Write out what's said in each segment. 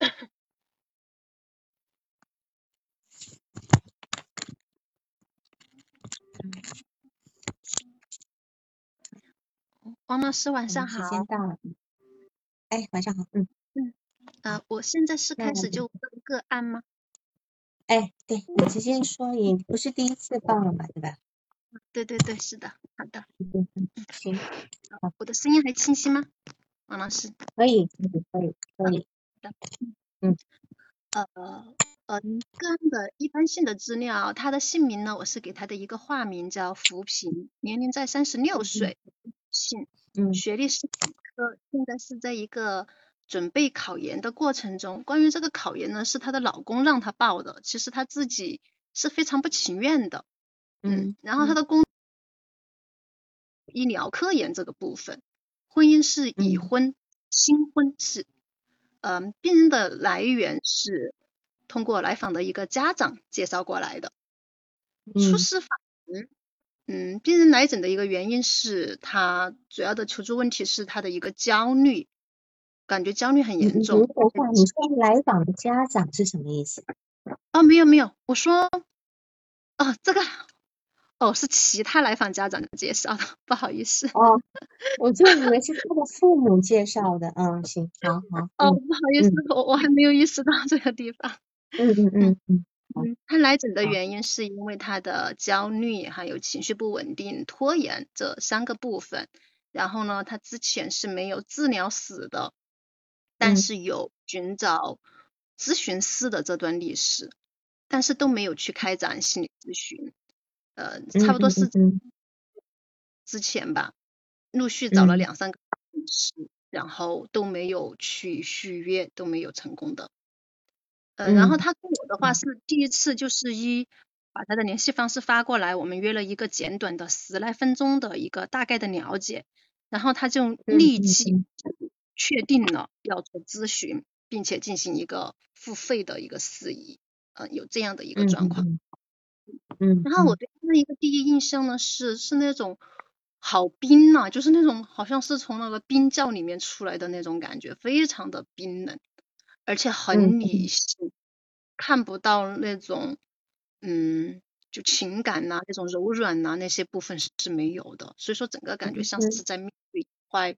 王老师晚上好。时间到了。哎，晚上好。嗯嗯。呃，我现在是开始就问个案吗？哎，对你直接说，你不是第一次报了嘛，对吧？对对对，是的，好的。嗯嗯，行。好，我的声音还清晰吗，王老师？可以，可以，可以，可以。的。嗯。呃呃，个人的一般性的资料，他的姓名呢，我是给他的一个化名叫扶贫，年龄在三十六岁，姓。嗯，学历是本科，现在是在一个准备考研的过程中。关于这个考研呢，是她的老公让她报的，其实她自己是非常不情愿的。嗯，然后她的工医疗科研这个部分，婚姻是已婚，新婚是，嗯，病人的来源是通过来访的一个家长介绍过来的，初始法嗯。嗯，病人来诊的一个原因是他主要的求助问题是他的一个焦虑，感觉焦虑很严重。你说你说来访的家长是什么意思？哦，没有没有，我说，哦这个，哦是其他来访家长介绍的，不好意思。哦，我就以为是他的父母介绍的。嗯，行，好好。哦，不好意思，我我还没有意识到这个地方。嗯嗯嗯嗯。嗯，他来诊的原因是因为他的焦虑，还有情绪不稳定、拖延这三个部分。然后呢，他之前是没有治疗史的，但是有寻找咨询师的这段历史，但是都没有去开展心理咨询。呃，差不多是之前吧，陆续找了两三个咨询师，然后都没有去续约，都没有成功的。嗯，然后他跟我的话是第一次，就是一把他的联系方式发过来，我们约了一个简短的十来分钟的一个大概的了解，然后他就立即确定了要做咨询，并且进行一个付费的一个事宜，呃，有这样的一个状况。嗯，然后我对他的一个第一印象呢是是那种好冰呐，就是那种好像是从那个冰窖里面出来的那种感觉，非常的冰冷。而且很理性，看不到那种，嗯，就情感呐，那种柔软呐，那些部分是是没有的。所以说，整个感觉像是在面对一块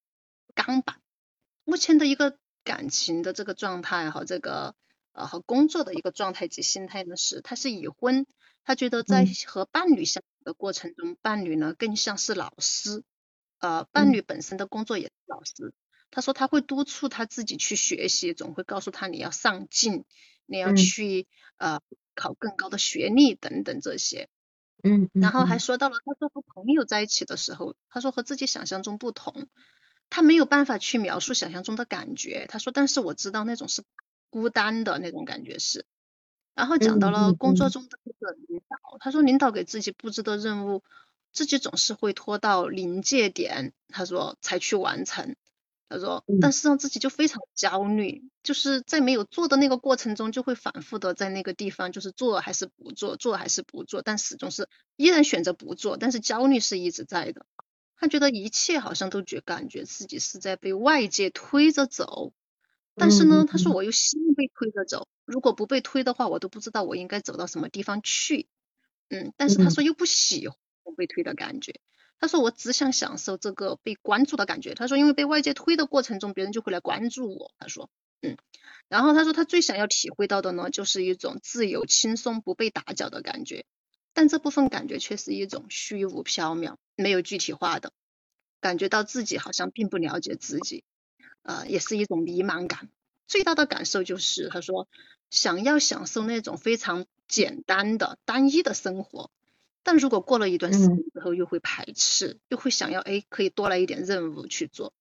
钢板。目前的一个感情的这个状态和这个呃和工作的一个状态及心态呢是，他是已婚，他觉得在和伴侣相处的过程中，伴侣呢更像是老师，呃，伴侣本身的工作也是老师。他说他会督促他自己去学习，总会告诉他你要上进，你要去呃考更高的学历等等这些。嗯，然后还说到了，他说和朋友在一起的时候，他说和自己想象中不同，他没有办法去描述想象中的感觉。他说，但是我知道那种是孤单的那种感觉是。然后讲到了工作中的这个领导，他说领导给自己布置的任务，自己总是会拖到临界点，他说才去完成。他说，但是让自己就非常焦虑，就是在没有做的那个过程中，就会反复的在那个地方，就是做还是不做，做还是不做，但始终是依然选择不做，但是焦虑是一直在的。他觉得一切好像都觉感觉自己是在被外界推着走，但是呢，他说我又希望被推着走，如果不被推的话，我都不知道我应该走到什么地方去。嗯，但是他说又不喜欢被推的感觉。他说：“我只想享受这个被关注的感觉。”他说：“因为被外界推的过程中，别人就会来关注我。”他说：“嗯。”然后他说：“他最想要体会到的呢，就是一种自由、轻松、不被打搅的感觉。但这部分感觉却是一种虚无缥缈、没有具体化的，感觉到自己好像并不了解自己，呃，也是一种迷茫感。最大的感受就是，他说想要享受那种非常简单的、单一的生活。”但如果过了一段时间之后，又会排斥，又会想要哎，可以多来一点任务去做。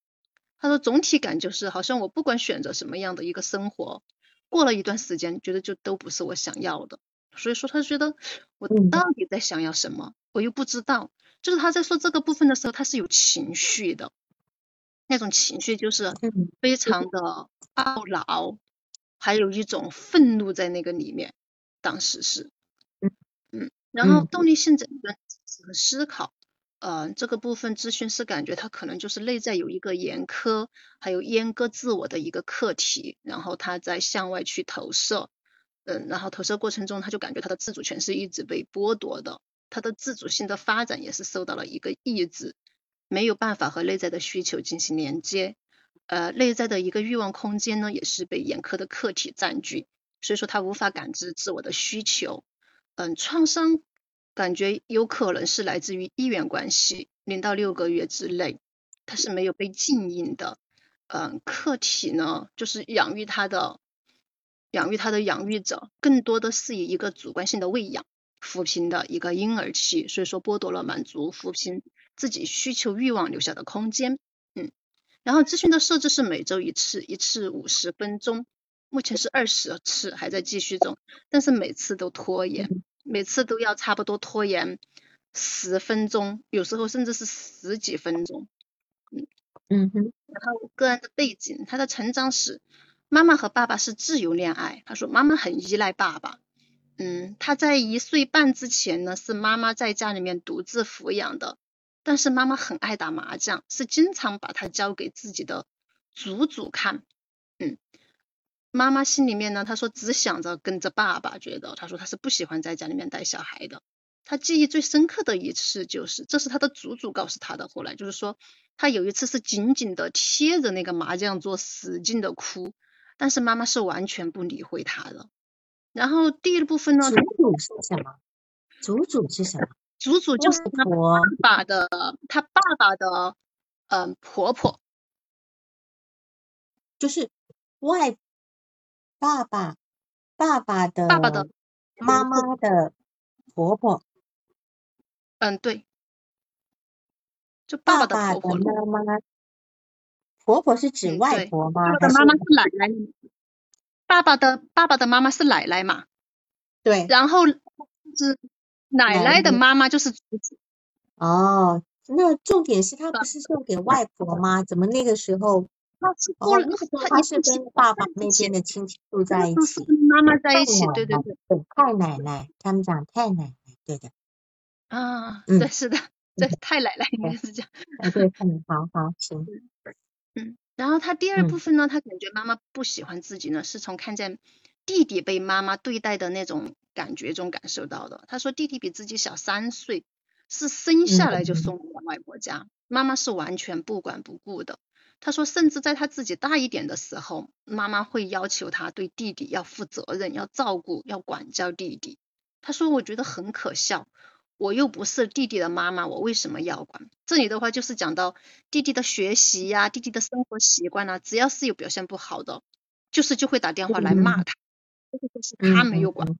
他说总体感就是好像我不管选择什么样的一个生活，过了一段时间，觉得就都不是我想要的。所以说他觉得我到底在想要什么，我又不知道。就是他在说这个部分的时候，他是有情绪的，那种情绪就是非常的懊恼，还有一种愤怒在那个里面。当时是。嗯然后动力性诊断和思考，呃，这个部分咨询师感觉他可能就是内在有一个严苛，还有阉割自我的一个课题，然后他在向外去投射，嗯，然后投射过程中他就感觉他的自主权是一直被剥夺的，他的自主性的发展也是受到了一个抑制，没有办法和内在的需求进行连接，呃，内在的一个欲望空间呢也是被严苛的客体占据，所以说他无法感知自我的需求，嗯，创伤。感觉有可能是来自于意愿关系，零到六个月之内，他是没有被禁印的。嗯，客体呢，就是养育他的，养育他的养育者，更多的是以一个主观性的喂养、抚平的一个婴儿期，所以说剥夺了满足、抚平自己需求欲望留下的空间。嗯，然后咨询的设置是每周一次，一次五十分钟，目前是二十次，还在继续中，但是每次都拖延。每次都要差不多拖延十分钟，有时候甚至是十几分钟。嗯嗯哼。然后个人的背景，他的成长史，妈妈和爸爸是自由恋爱。他说妈妈很依赖爸爸。嗯，他在一岁半之前呢，是妈妈在家里面独自抚养的。但是妈妈很爱打麻将，是经常把它交给自己的祖祖看。嗯。妈妈心里面呢，她说只想着跟着爸爸，觉得她说她是不喜欢在家里面带小孩的。她记忆最深刻的一次就是，这是她的祖祖告诉她的。后来就是说，她有一次是紧紧的贴着那个麻将桌，使劲的哭，但是妈妈是完全不理会她的。然后第二部分呢，祖祖是什么？祖祖是什么？祖祖就是他爸爸的，他爸爸的，嗯，婆婆，就是外。爸爸，爸爸的，爸爸的妈妈的婆婆，嗯，对，就爸爸的婆婆妈妈，婆婆是指外婆吗？爸爸的妈妈是奶奶，爸爸的爸爸的妈妈是奶奶嘛？对，然后是奶奶的妈妈就是祖祖。哦，那重点是他不是送给外婆吗？怎么那个时候？他是过了，他是跟爸爸那边的亲戚住在一起，跟妈妈在一起，对对对，太奶奶，他们讲太奶奶，对的，啊，对，是的，对，太奶奶应该是这样，对，好好行，嗯，然后他第二部分呢，他感觉妈妈不喜欢自己呢，是从看见弟弟被妈妈对待的那种感觉中感受到的。他说弟弟比自己小三岁，是生下来就送到了外婆家，妈妈是完全不管不顾的。他说，甚至在他自己大一点的时候，妈妈会要求他对弟弟要负责任，要照顾，要管教弟弟。他说，我觉得很可笑，我又不是弟弟的妈妈，我为什么要管？这里的话就是讲到弟弟的学习呀，弟弟的生活习惯啊，只要是有表现不好的，就是就会打电话来骂他，是他没有管，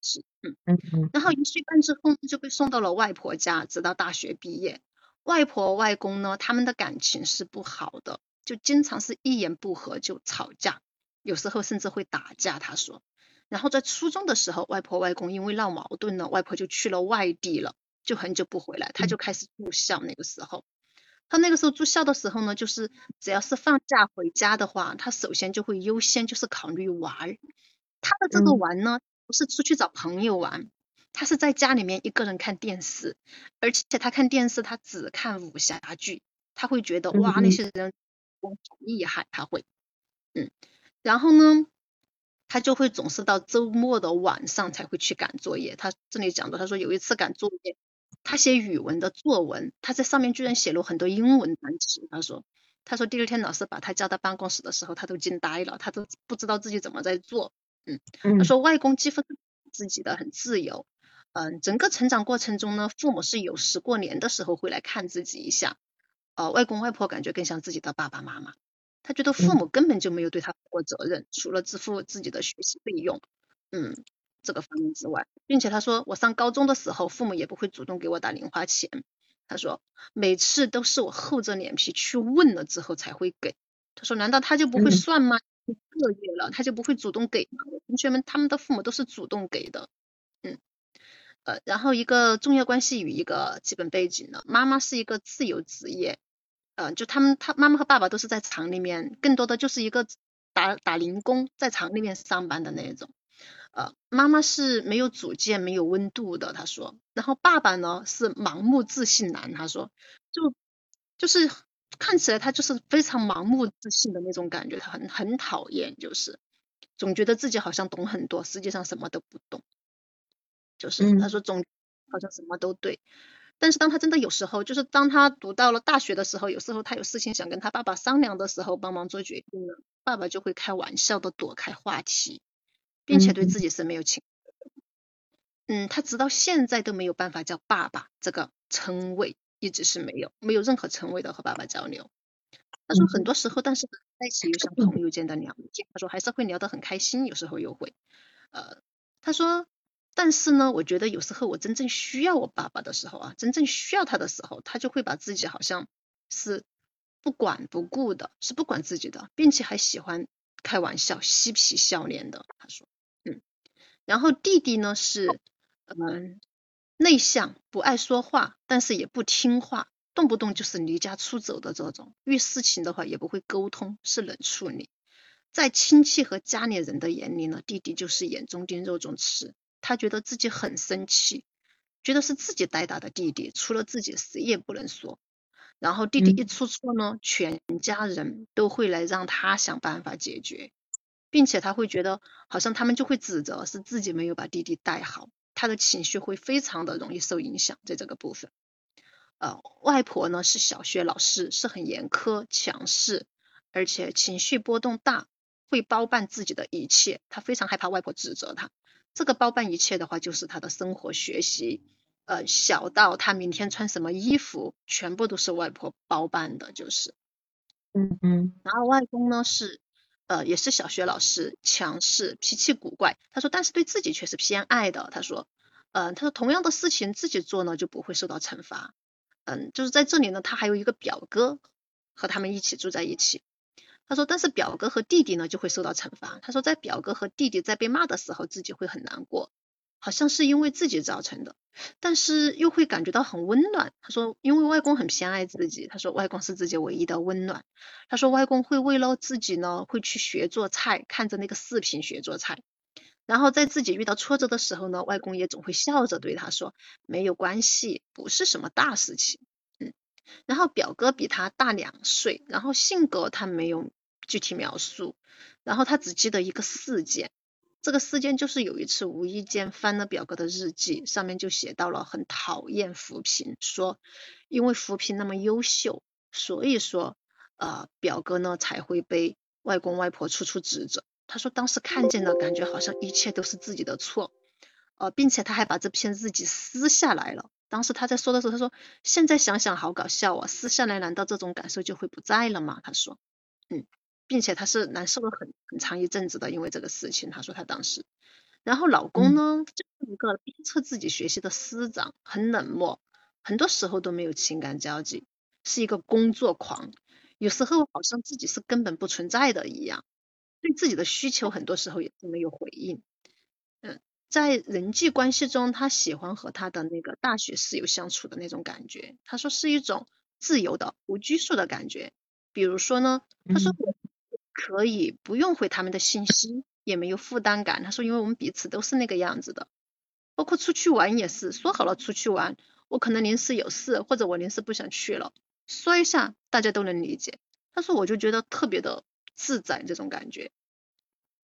是，嗯嗯嗯。然后一岁半之后就被送到了外婆家，直到大学毕业。外婆外公呢，他们的感情是不好的，就经常是一言不合就吵架，有时候甚至会打架。他说，然后在初中的时候，外婆外公因为闹矛盾了，外婆就去了外地了，就很久不回来，他就开始住校。那个时候，他那个时候住校的时候呢，就是只要是放假回家的话，他首先就会优先就是考虑玩。他的这个玩呢，不是出去找朋友玩。他是在家里面一个人看电视，而且他看电视，他只看武侠剧，他会觉得哇那些人好厉害，他会，嗯，然后呢，他就会总是到周末的晚上才会去赶作业。他这里讲的，他说有一次赶作业，他写语文的作文，他在上面居然写了很多英文单词。他说，他说第二天老师把他叫到办公室的时候，他都惊呆了，他都不知道自己怎么在做，嗯，他说外公几乎自己的很自由。嗯，整个成长过程中呢，父母是有时过年的时候会来看自己一下，呃，外公外婆感觉更像自己的爸爸妈妈，他觉得父母根本就没有对他负过责任，除了支付自己的学习费用，嗯，这个方面之外，并且他说我上高中的时候，父母也不会主动给我打零花钱，他说每次都是我厚着脸皮去问了之后才会给，他说难道他就不会算吗？一个月了，他就不会主动给吗？同学们他们的父母都是主动给的。嗯呃，然后一个重要关系与一个基本背景呢，妈妈是一个自由职业，呃，就他们他妈妈和爸爸都是在厂里面，更多的就是一个打打零工，在厂里面上班的那种，呃，妈妈是没有主见、没有温度的，他说。然后爸爸呢是盲目自信男，他说，就就是看起来他就是非常盲目自信的那种感觉，他很很讨厌，就是总觉得自己好像懂很多，实际上什么都不懂。就是他说总好像什么都对，但是当他真的有时候，就是当他读到了大学的时候，有时候他有事情想跟他爸爸商量的时候，帮忙做决定了，爸爸就会开玩笑的躲开话题。并且对自己是没有情，嗯，他直到现在都没有办法叫爸爸这个称谓，一直是没有，没有任何称谓的和爸爸交流。他说很多时候，但是在一起又像朋友间的聊天，他说还是会聊得很开心，有时候又会，呃，他说，但是呢，我觉得有时候我真正需要我爸爸的时候啊，真正需要他的时候，他就会把自己好像是不管不顾的，是不管自己的，并且还喜欢开玩笑、嬉皮笑脸的。他说。嗯然后弟弟呢是，嗯，内向，不爱说话，但是也不听话，动不动就是离家出走的这种，遇事情的话也不会沟通，是冷处理。在亲戚和家里人的眼里呢，弟弟就是眼中钉肉中刺，他觉得自己很生气，觉得是自己带大的弟弟，除了自己谁也不能说。然后弟弟一出错呢，全家人都会来让他想办法解决。并且他会觉得好像他们就会指责是自己没有把弟弟带好，他的情绪会非常的容易受影响在这个部分。呃，外婆呢是小学老师，是很严苛、强势，而且情绪波动大，会包办自己的一切。他非常害怕外婆指责他。这个包办一切的话，就是他的生活、学习，呃，小到他明天穿什么衣服，全部都是外婆包办的，就是。嗯嗯。然后外公呢是。呃，也是小学老师，强势，脾气古怪。他说，但是对自己却是偏爱的。他说，嗯，他说同样的事情自己做呢，就不会受到惩罚。嗯，就是在这里呢，他还有一个表哥和他们一起住在一起。他说，但是表哥和弟弟呢就会受到惩罚。他说，在表哥和弟弟在被骂的时候，自己会很难过。好像是因为自己造成的，但是又会感觉到很温暖。他说，因为外公很偏爱自己，他说外公是自己唯一的温暖。他说外公会为了自己呢，会去学做菜，看着那个视频学做菜。然后在自己遇到挫折的时候呢，外公也总会笑着对他说，没有关系，不是什么大事情。嗯，然后表哥比他大两岁，然后性格他没有具体描述，然后他只记得一个事件。这个事件就是有一次无意间翻了表哥的日记，上面就写到了很讨厌扶贫，说因为扶贫那么优秀，所以说呃表哥呢才会被外公外婆处处指责。他说当时看见了，感觉好像一切都是自己的错，呃，并且他还把这篇日记撕下来了。当时他在说的时候，他说现在想想好搞笑啊，撕下来难道这种感受就会不在了吗？他说，嗯。并且他是难受了很很长一阵子的，因为这个事情，他说他当时，然后老公呢就是一个鞭策自己学习的师长，很冷漠，很多时候都没有情感交集，是一个工作狂，有时候好像自己是根本不存在的一样，对自己的需求很多时候也是没有回应，嗯，在人际关系中，他喜欢和他的那个大学室友相处的那种感觉，他说是一种自由的无拘束的感觉，比如说呢，他说我。可以不用回他们的信息，也没有负担感。他说，因为我们彼此都是那个样子的，包括出去玩也是，说好了出去玩，我可能临时有事，或者我临时不想去了，说一下，大家都能理解。他说，我就觉得特别的自在这种感觉。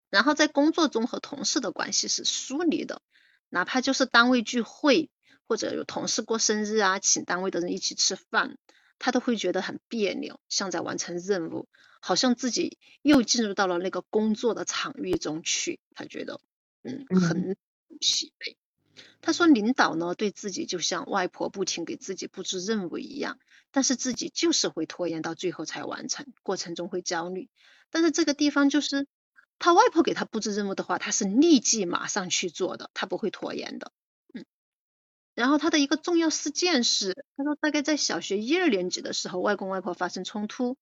然后在工作中和同事的关系是疏离的，哪怕就是单位聚会，或者有同事过生日啊，请单位的人一起吃饭，他都会觉得很别扭，像在完成任务。好像自己又进入到了那个工作的场域中去，他觉得嗯很疲惫。他说领导呢对自己就像外婆不停给自己布置任务一样，但是自己就是会拖延到最后才完成，过程中会焦虑。但是这个地方就是他外婆给他布置任务的话，他是立即马上去做的，他不会拖延的。嗯，然后他的一个重要事件是，他说大概在小学一二年级的时候，外公外婆发生冲突。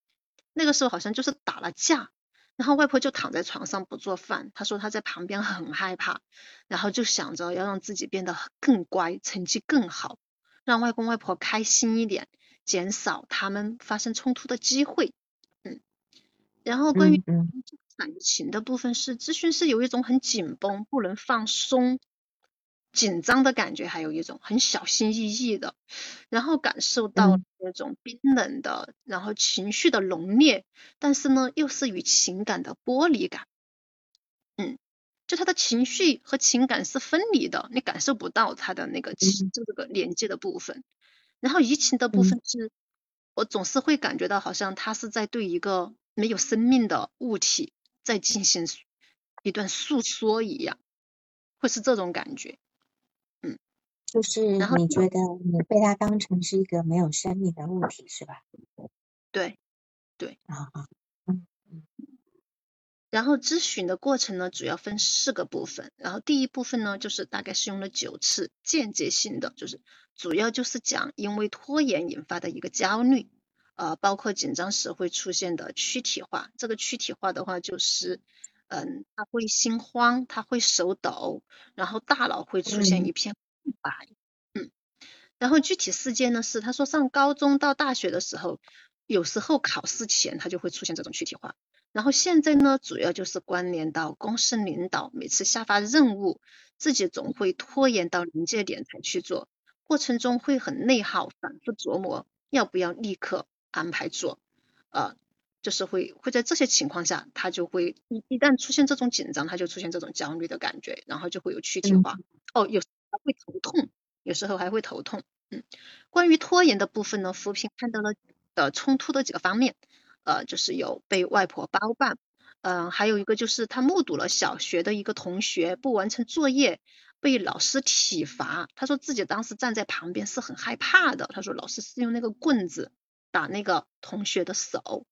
那个时候好像就是打了架，然后外婆就躺在床上不做饭。她说她在旁边很害怕，然后就想着要让自己变得更乖，成绩更好，让外公外婆开心一点，减少他们发生冲突的机会。嗯，然后关于感情的部分是咨询师有一种很紧绷、不能放松、紧张的感觉，还有一种很小心翼翼的，然后感受到那种冰冷的，然后情绪的浓烈，但是呢，又是与情感的剥离感。嗯，就他的情绪和情感是分离的，你感受不到他的那个情，就这个连接的部分。然后移情的部分是，我总是会感觉到好像他是在对一个没有生命的物体在进行一段诉说一样，会是这种感觉，嗯，就是你觉得你被他当成是一个没有生命的物体是吧？对，对，啊啊，嗯嗯。然后咨询的过程呢，主要分四个部分。然后第一部分呢，就是大概是用了九次，间接性的，就是主要就是讲因为拖延引发的一个焦虑。呃，包括紧张时会出现的躯体化，这个躯体化的话就是，嗯，他会心慌，他会手抖，然后大脑会出现一片空白，嗯，然后具体事件呢是，他说上高中到大学的时候，有时候考试前他就会出现这种躯体化，然后现在呢，主要就是关联到公司领导每次下发任务，自己总会拖延到临界点才去做，过程中会很内耗，反复琢磨要不要立刻。安排做，呃，就是会会在这些情况下，他就会一一旦出现这种紧张，他就出现这种焦虑的感觉，然后就会有躯体化。哦，有还会头痛，有时候还会头痛。嗯，关于拖延的部分呢，扶贫看到了的冲突的几个方面，呃，就是有被外婆包办，嗯，还有一个就是他目睹了小学的一个同学不完成作业被老师体罚，他说自己当时站在旁边是很害怕的，他说老师是用那个棍子。打那个同学的手，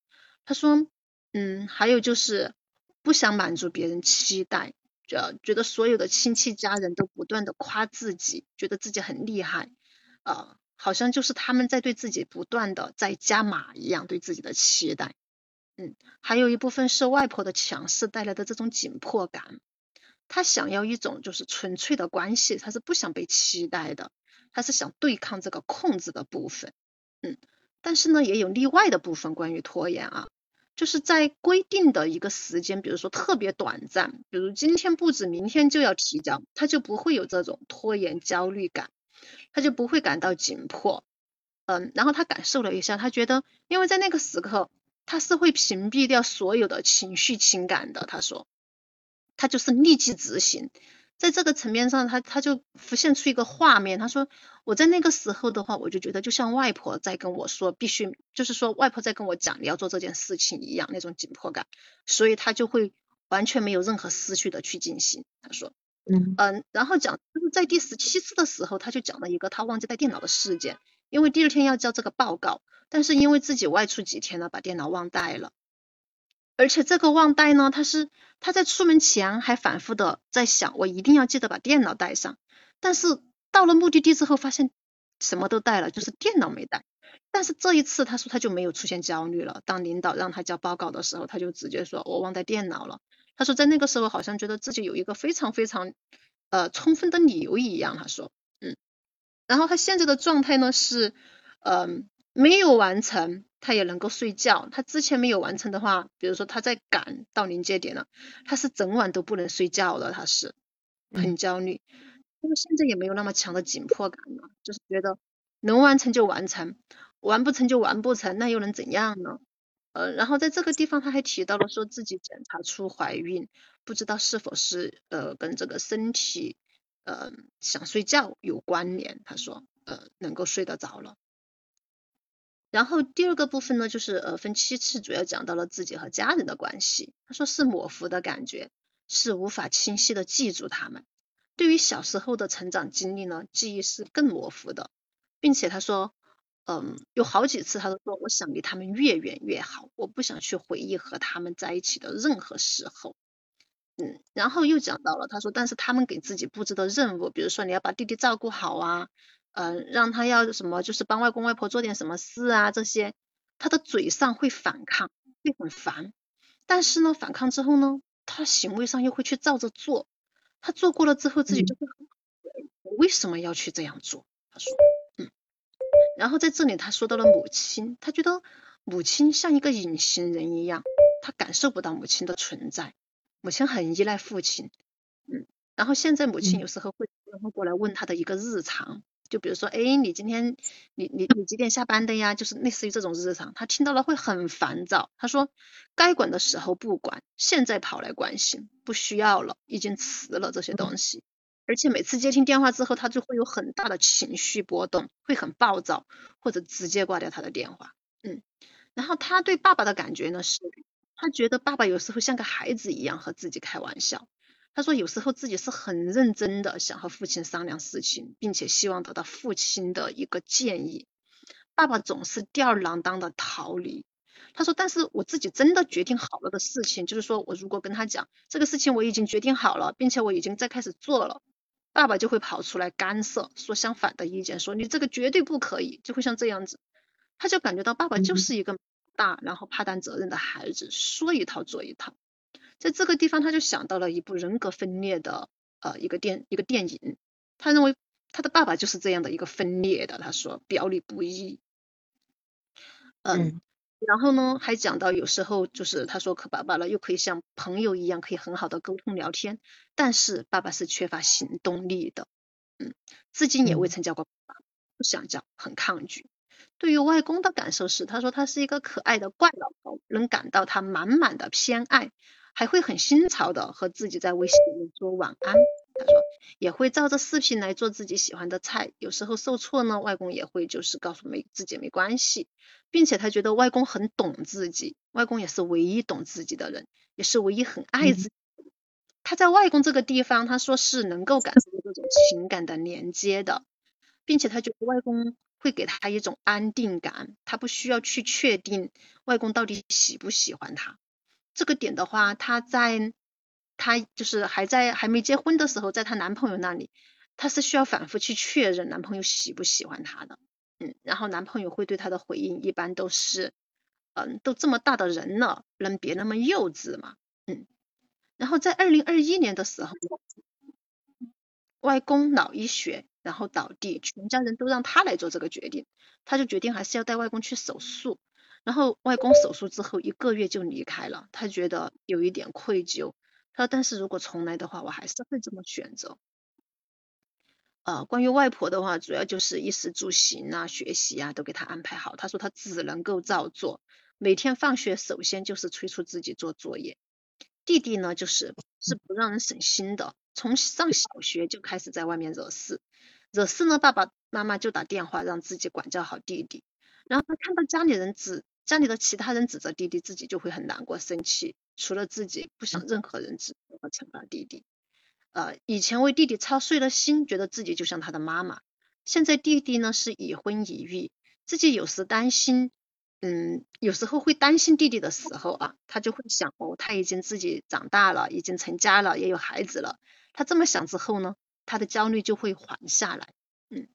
他说，嗯，还有就是不想满足别人期待，觉觉得所有的亲戚家人都不断的夸自己，觉得自己很厉害，呃，好像就是他们在对自己不断的在加码一样，对自己的期待，嗯，还有一部分是外婆的强势带来的这种紧迫感，他想要一种就是纯粹的关系，他是不想被期待的，他是想对抗这个控制的部分，嗯。但是呢，也有例外的部分。关于拖延啊，就是在规定的一个时间，比如说特别短暂，比如今天布置，明天就要提交，他就不会有这种拖延焦虑感，他就不会感到紧迫。嗯，然后他感受了一下，他觉得，因为在那个时刻，他是会屏蔽掉所有的情绪情感的。他说，他就是立即执行。在这个层面上，他他就浮现出一个画面。他说，我在那个时候的话，我就觉得就像外婆在跟我说，必须就是说外婆在跟我讲你要做这件事情一样，那种紧迫感，所以他就会完全没有任何思绪的去进行。他说，嗯嗯，然后讲就是在第十七次的时候，他就讲了一个他忘记带电脑的事件，因为第二天要交这个报告，但是因为自己外出几天了，把电脑忘带了。而且这个忘带呢，他是他在出门前还反复的在想，我一定要记得把电脑带上。但是到了目的地之后，发现什么都带了，就是电脑没带。但是这一次他说他就没有出现焦虑了。当领导让他交报告的时候，他就直接说我忘带电脑了。他说在那个时候好像觉得自己有一个非常非常呃充分的理由一样。他说嗯，然后他现在的状态呢是嗯没有完成。他也能够睡觉。他之前没有完成的话，比如说他在赶到临界点了，他是整晚都不能睡觉的，他是很焦虑。因为现在也没有那么强的紧迫感了，就是觉得能完成就完成，完不成就完不成，那又能怎样呢？呃，然后在这个地方他还提到了说自己检查出怀孕，不知道是否是呃跟这个身体呃想睡觉有关联。他说呃能够睡得着了。然后第二个部分呢，就是呃分七次，主要讲到了自己和家人的关系。他说是模糊的感觉，是无法清晰的记住他们。对于小时候的成长经历呢，记忆是更模糊的，并且他说，嗯，有好几次他都说，我想离他们越远越好，我不想去回忆和他们在一起的任何时候。嗯，然后又讲到了，他说，但是他们给自己布置的任务，比如说你要把弟弟照顾好啊。嗯，让他要什么，就是帮外公外婆做点什么事啊，这些，他的嘴上会反抗，会很烦，但是呢，反抗之后呢，他行为上又会去照着做，他做过了之后，自己就会很，我为什么要去这样做？他说，嗯，然后在这里他说到了母亲，他觉得母亲像一个隐形人一样，他感受不到母亲的存在，母亲很依赖父亲，嗯，然后现在母亲有时候会然后过来问他的一个日常，就比如说，哎，你今天你你你几点下班的呀？就是类似于这种日常，他听到了会很烦躁。他说，该管的时候不管，现在跑来关心，不需要了，已经迟了这些东西。而且每次接听电话之后，他就会有很大的情绪波动，会很暴躁，或者直接挂掉他的电话。嗯，然后他对爸爸的感觉呢是，他觉得爸爸有时候像个孩子一样和自己开玩笑。他说有时候自己是很认真的想和父亲商量事情，并且希望得到父亲的一个建议。爸爸总是吊儿郎当的逃离。他说，但是我自己真的决定好了的事情，就是说我如果跟他讲这个事情我已经决定好了，并且我已经在开始做了。爸爸就会跑出来干涉，说相反的意见，说你这个绝对不可以，就会像这样子，他就感觉到爸爸就是一个大然后怕担责任的孩子，说一套做一套。在这个地方，他就想到了一部人格分裂的呃一个电一个电影，他认为他的爸爸就是这样的一个分裂的，他说表里不一，嗯。然后呢，还讲到有时候就是他说可爸爸了，又可以像朋友一样可以很好的沟通聊天，但是爸爸是缺乏行动力的，嗯，至今也未曾叫过爸爸，不想叫，很抗拒。对于外公的感受是，他说他是一个可爱的怪老头，能感到他满满的偏爱，还会很新潮的和自己在微信里面说晚安。他说也会照着视频来做自己喜欢的菜，有时候受挫呢，外公也会就是告诉没自己没关系，并且他觉得外公很懂自己，外公也是唯一懂自己的人，也是唯一很爱自己。他在外公这个地方，他说是能够感受到这种情感的连接的，并且他觉得外公会给他一种安定感，他不需要去确定外公到底喜不喜欢他。这个点的话，她在。她就是还在还没结婚的时候，在她男朋友那里，她是需要反复去确认男朋友喜不喜欢她的，嗯，然后男朋友会对她的回应一般都是，嗯，都这么大的人了，能别那么幼稚吗？嗯，然后在二零二一年的时候，外公脑溢血，然后倒地，全家人都让他来做这个决定，他就决定还是要带外公去手术，然后外公手术之后一个月就离开了，他觉得有一点愧疚。他说：“但是如果重来的话，我还是会这么选择。呃，关于外婆的话，主要就是衣食住行啊、学习啊都给他安排好。他说他只能够照做。每天放学首先就是催促自己做作业。弟弟呢，就是 是不让人省心的，从上小学就开始在外面惹事。惹事呢，爸爸妈妈就打电话让自己管教好弟弟。然后他看到家里人指家里的其他人指责弟弟，自己就会很难过、生气。”除了自己，不想任何人指责和惩罚弟弟。呃，以前为弟弟操碎了心，觉得自己就像他的妈妈。现在弟弟呢是已婚已育，自己有时担心，嗯，有时候会担心弟弟的时候啊，他就会想，哦，他已经自己长大了，已经成家了，也有孩子了。他这么想之后呢，他的焦虑就会缓下来。嗯，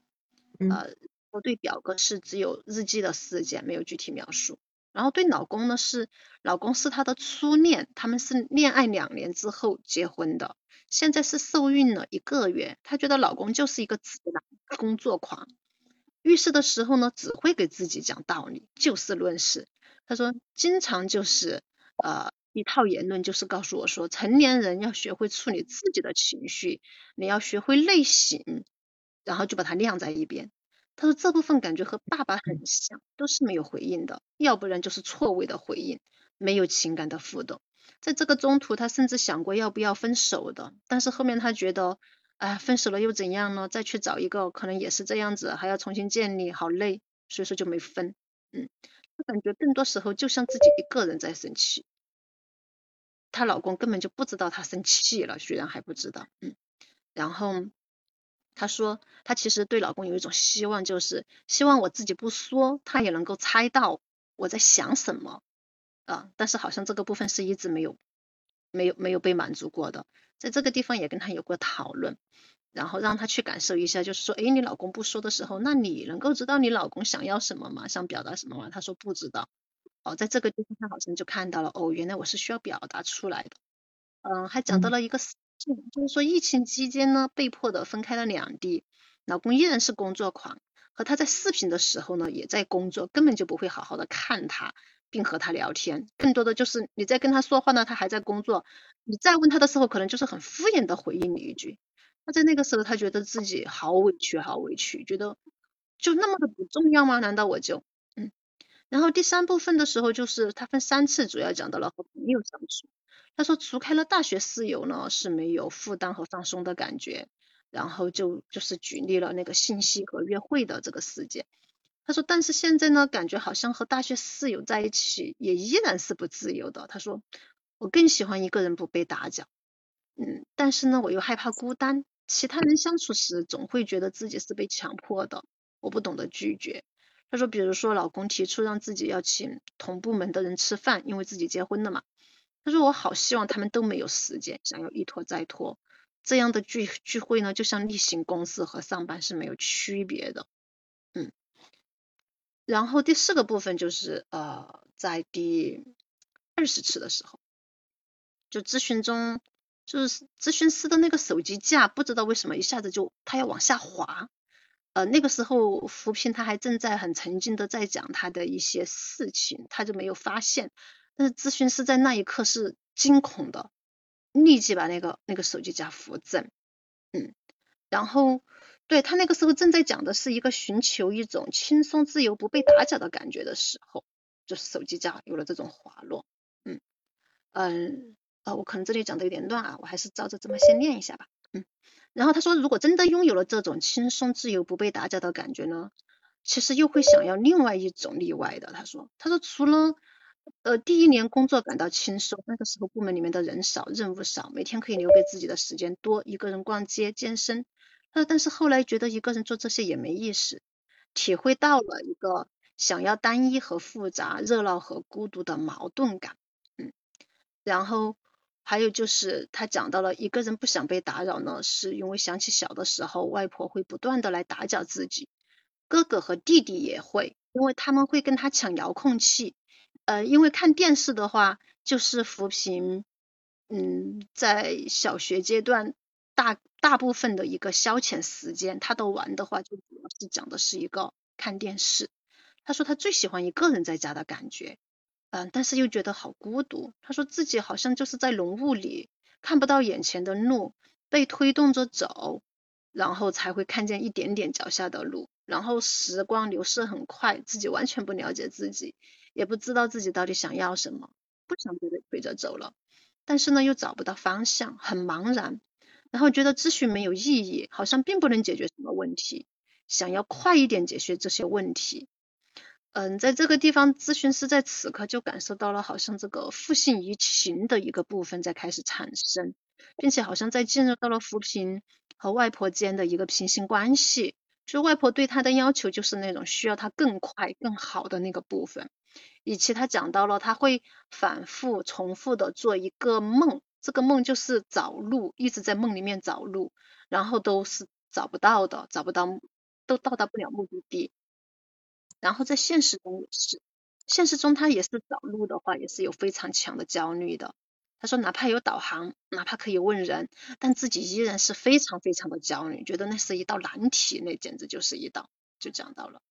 呃，我对表哥是只有日记的事件，没有具体描述。然后对老公呢是，老公是他的初恋，他们是恋爱两年之后结婚的，现在是受孕了一个月，她觉得老公就是一个直男，工作狂，遇事的时候呢只会给自己讲道理，就事论事。她说经常就是呃一套言论，就是告诉我说，成年人要学会处理自己的情绪，你要学会内省，然后就把它晾在一边。他说这部分感觉和爸爸很像，都是没有回应的，要不然就是错位的回应，没有情感的互动。在这个中途，他甚至想过要不要分手的，但是后面他觉得，哎，分手了又怎样呢？再去找一个，可能也是这样子，还要重新建立，好累，所以说就没分。嗯，他感觉更多时候就像自己一个人在生气，她老公根本就不知道她生气了，居然还不知道，嗯，然后。她说，她其实对老公有一种希望，就是希望我自己不说，他也能够猜到我在想什么啊。但是好像这个部分是一直没有、没有、没有被满足过的。在这个地方也跟他有过讨论，然后让他去感受一下，就是说，哎，你老公不说的时候，那你能够知道你老公想要什么吗？想表达什么吗？他说不知道。哦，在这个地方他好像就看到了，哦，原来我是需要表达出来的。嗯，还讲到了一个。就是说，疫情期间呢，被迫的分开了两地，老公依然是工作狂，和他在视频的时候呢，也在工作，根本就不会好好的看他，并和他聊天，更多的就是你在跟他说话呢，他还在工作，你再问他的时候，可能就是很敷衍的回应你一句。他在那个时候，他觉得自己好委屈，好委屈，觉得就那么的不重要吗？难道我就？然后第三部分的时候，就是他分三次，主要讲到了和朋友相处。他说，除开了大学室友呢，是没有负担和放松的感觉。然后就就是举例了那个信息和约会的这个事件。他说，但是现在呢，感觉好像和大学室友在一起也依然是不自由的。他说，我更喜欢一个人不被打搅。嗯，但是呢，我又害怕孤单。其他人相处时，总会觉得自己是被强迫的，我不懂得拒绝。他说，比如说老公提出让自己要请同部门的人吃饭，因为自己结婚了嘛。他说，我好希望他们都没有时间，想要一拖再拖。这样的聚聚会呢，就像例行公事和上班是没有区别的。嗯，然后第四个部分就是呃，在第二十次的时候，就咨询中。就是咨询师的那个手机架，不知道为什么一下子就他要往下滑。呃，那个时候扶贫他还正在很沉静的在讲他的一些事情，他就没有发现。但是咨询师在那一刻是惊恐的，立即把那个那个手机架扶正。嗯，然后对他那个时候正在讲的是一个寻求一种轻松自由不被打搅的感觉的时候，就是手机架有了这种滑落。嗯嗯。呃，我可能这里讲的有点乱啊，我还是照着这么先念一下吧。嗯，然后他说，如果真的拥有了这种轻松、自由、不被打搅的感觉呢，其实又会想要另外一种例外的。他说，他说除了呃第一年工作感到轻松，那个时候部门里面的人少，任务少，每天可以留给自己的时间多，一个人逛街、健身。他说，但是后来觉得一个人做这些也没意思，体会到了一个想要单一和复杂、热闹和孤独的矛盾感。嗯，然后。还有就是他讲到了一个人不想被打扰呢，是因为想起小的时候外婆会不断的来打搅自己，哥哥和弟弟也会，因为他们会跟他抢遥控器，呃，因为看电视的话就是扶贫，嗯，在小学阶段大大部分的一个消遣时间，他都玩的话就主要是讲的是一个看电视，他说他最喜欢一个人在家的感觉。嗯，但是又觉得好孤独。他说自己好像就是在浓雾里，看不到眼前的路，被推动着走，然后才会看见一点点脚下的路。然后时光流逝很快，自己完全不了解自己，也不知道自己到底想要什么，不想被推着走了。但是呢，又找不到方向，很茫然。然后觉得咨询没有意义，好像并不能解决什么问题，想要快一点解决这些问题。嗯，在这个地方，咨询师在此刻就感受到了，好像这个父性移情的一个部分在开始产生，并且好像在进入到了扶贫和外婆间的一个平行关系。就外婆对他的要求就是那种需要他更快、更好的那个部分，以及他讲到了他会反复、重复的做一个梦，这个梦就是找路，一直在梦里面找路，然后都是找不到的，找不到，都到达不了目的地。然后在现实中也是，现实中他也是找路的话，也是有非常强的焦虑的。他说，哪怕有导航，哪怕可以问人，但自己依然是非常非常的焦虑，觉得那是一道难题，那简直就是一道。就讲到了，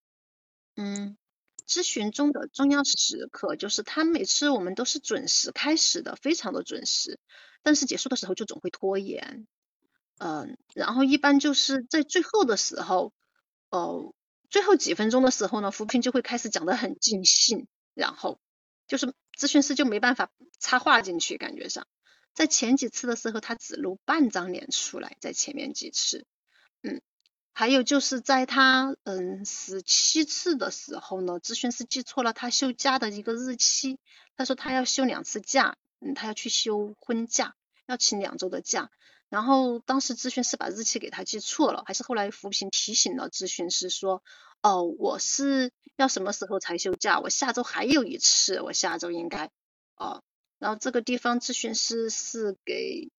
嗯，咨询中的重要时刻就是他每次我们都是准时开始的，非常的准时，但是结束的时候就总会拖延，嗯，然后一般就是在最后的时候，哦。最后几分钟的时候呢，扶贫就会开始讲得很尽兴，然后就是咨询师就没办法插话进去，感觉上，在前几次的时候他只露半张脸出来，在前面几次，嗯，还有就是在他嗯十七次的时候呢，咨询师记错了他休假的一个日期，他说他要休两次假，嗯，他要去休婚假，要请两周的假。然后当时咨询师把日期给他记错了，还是后来扶贫提醒了咨询师说，哦，我是要什么时候才休假？我下周还有一次，我下周应该，哦，然后这个地方咨询师是给，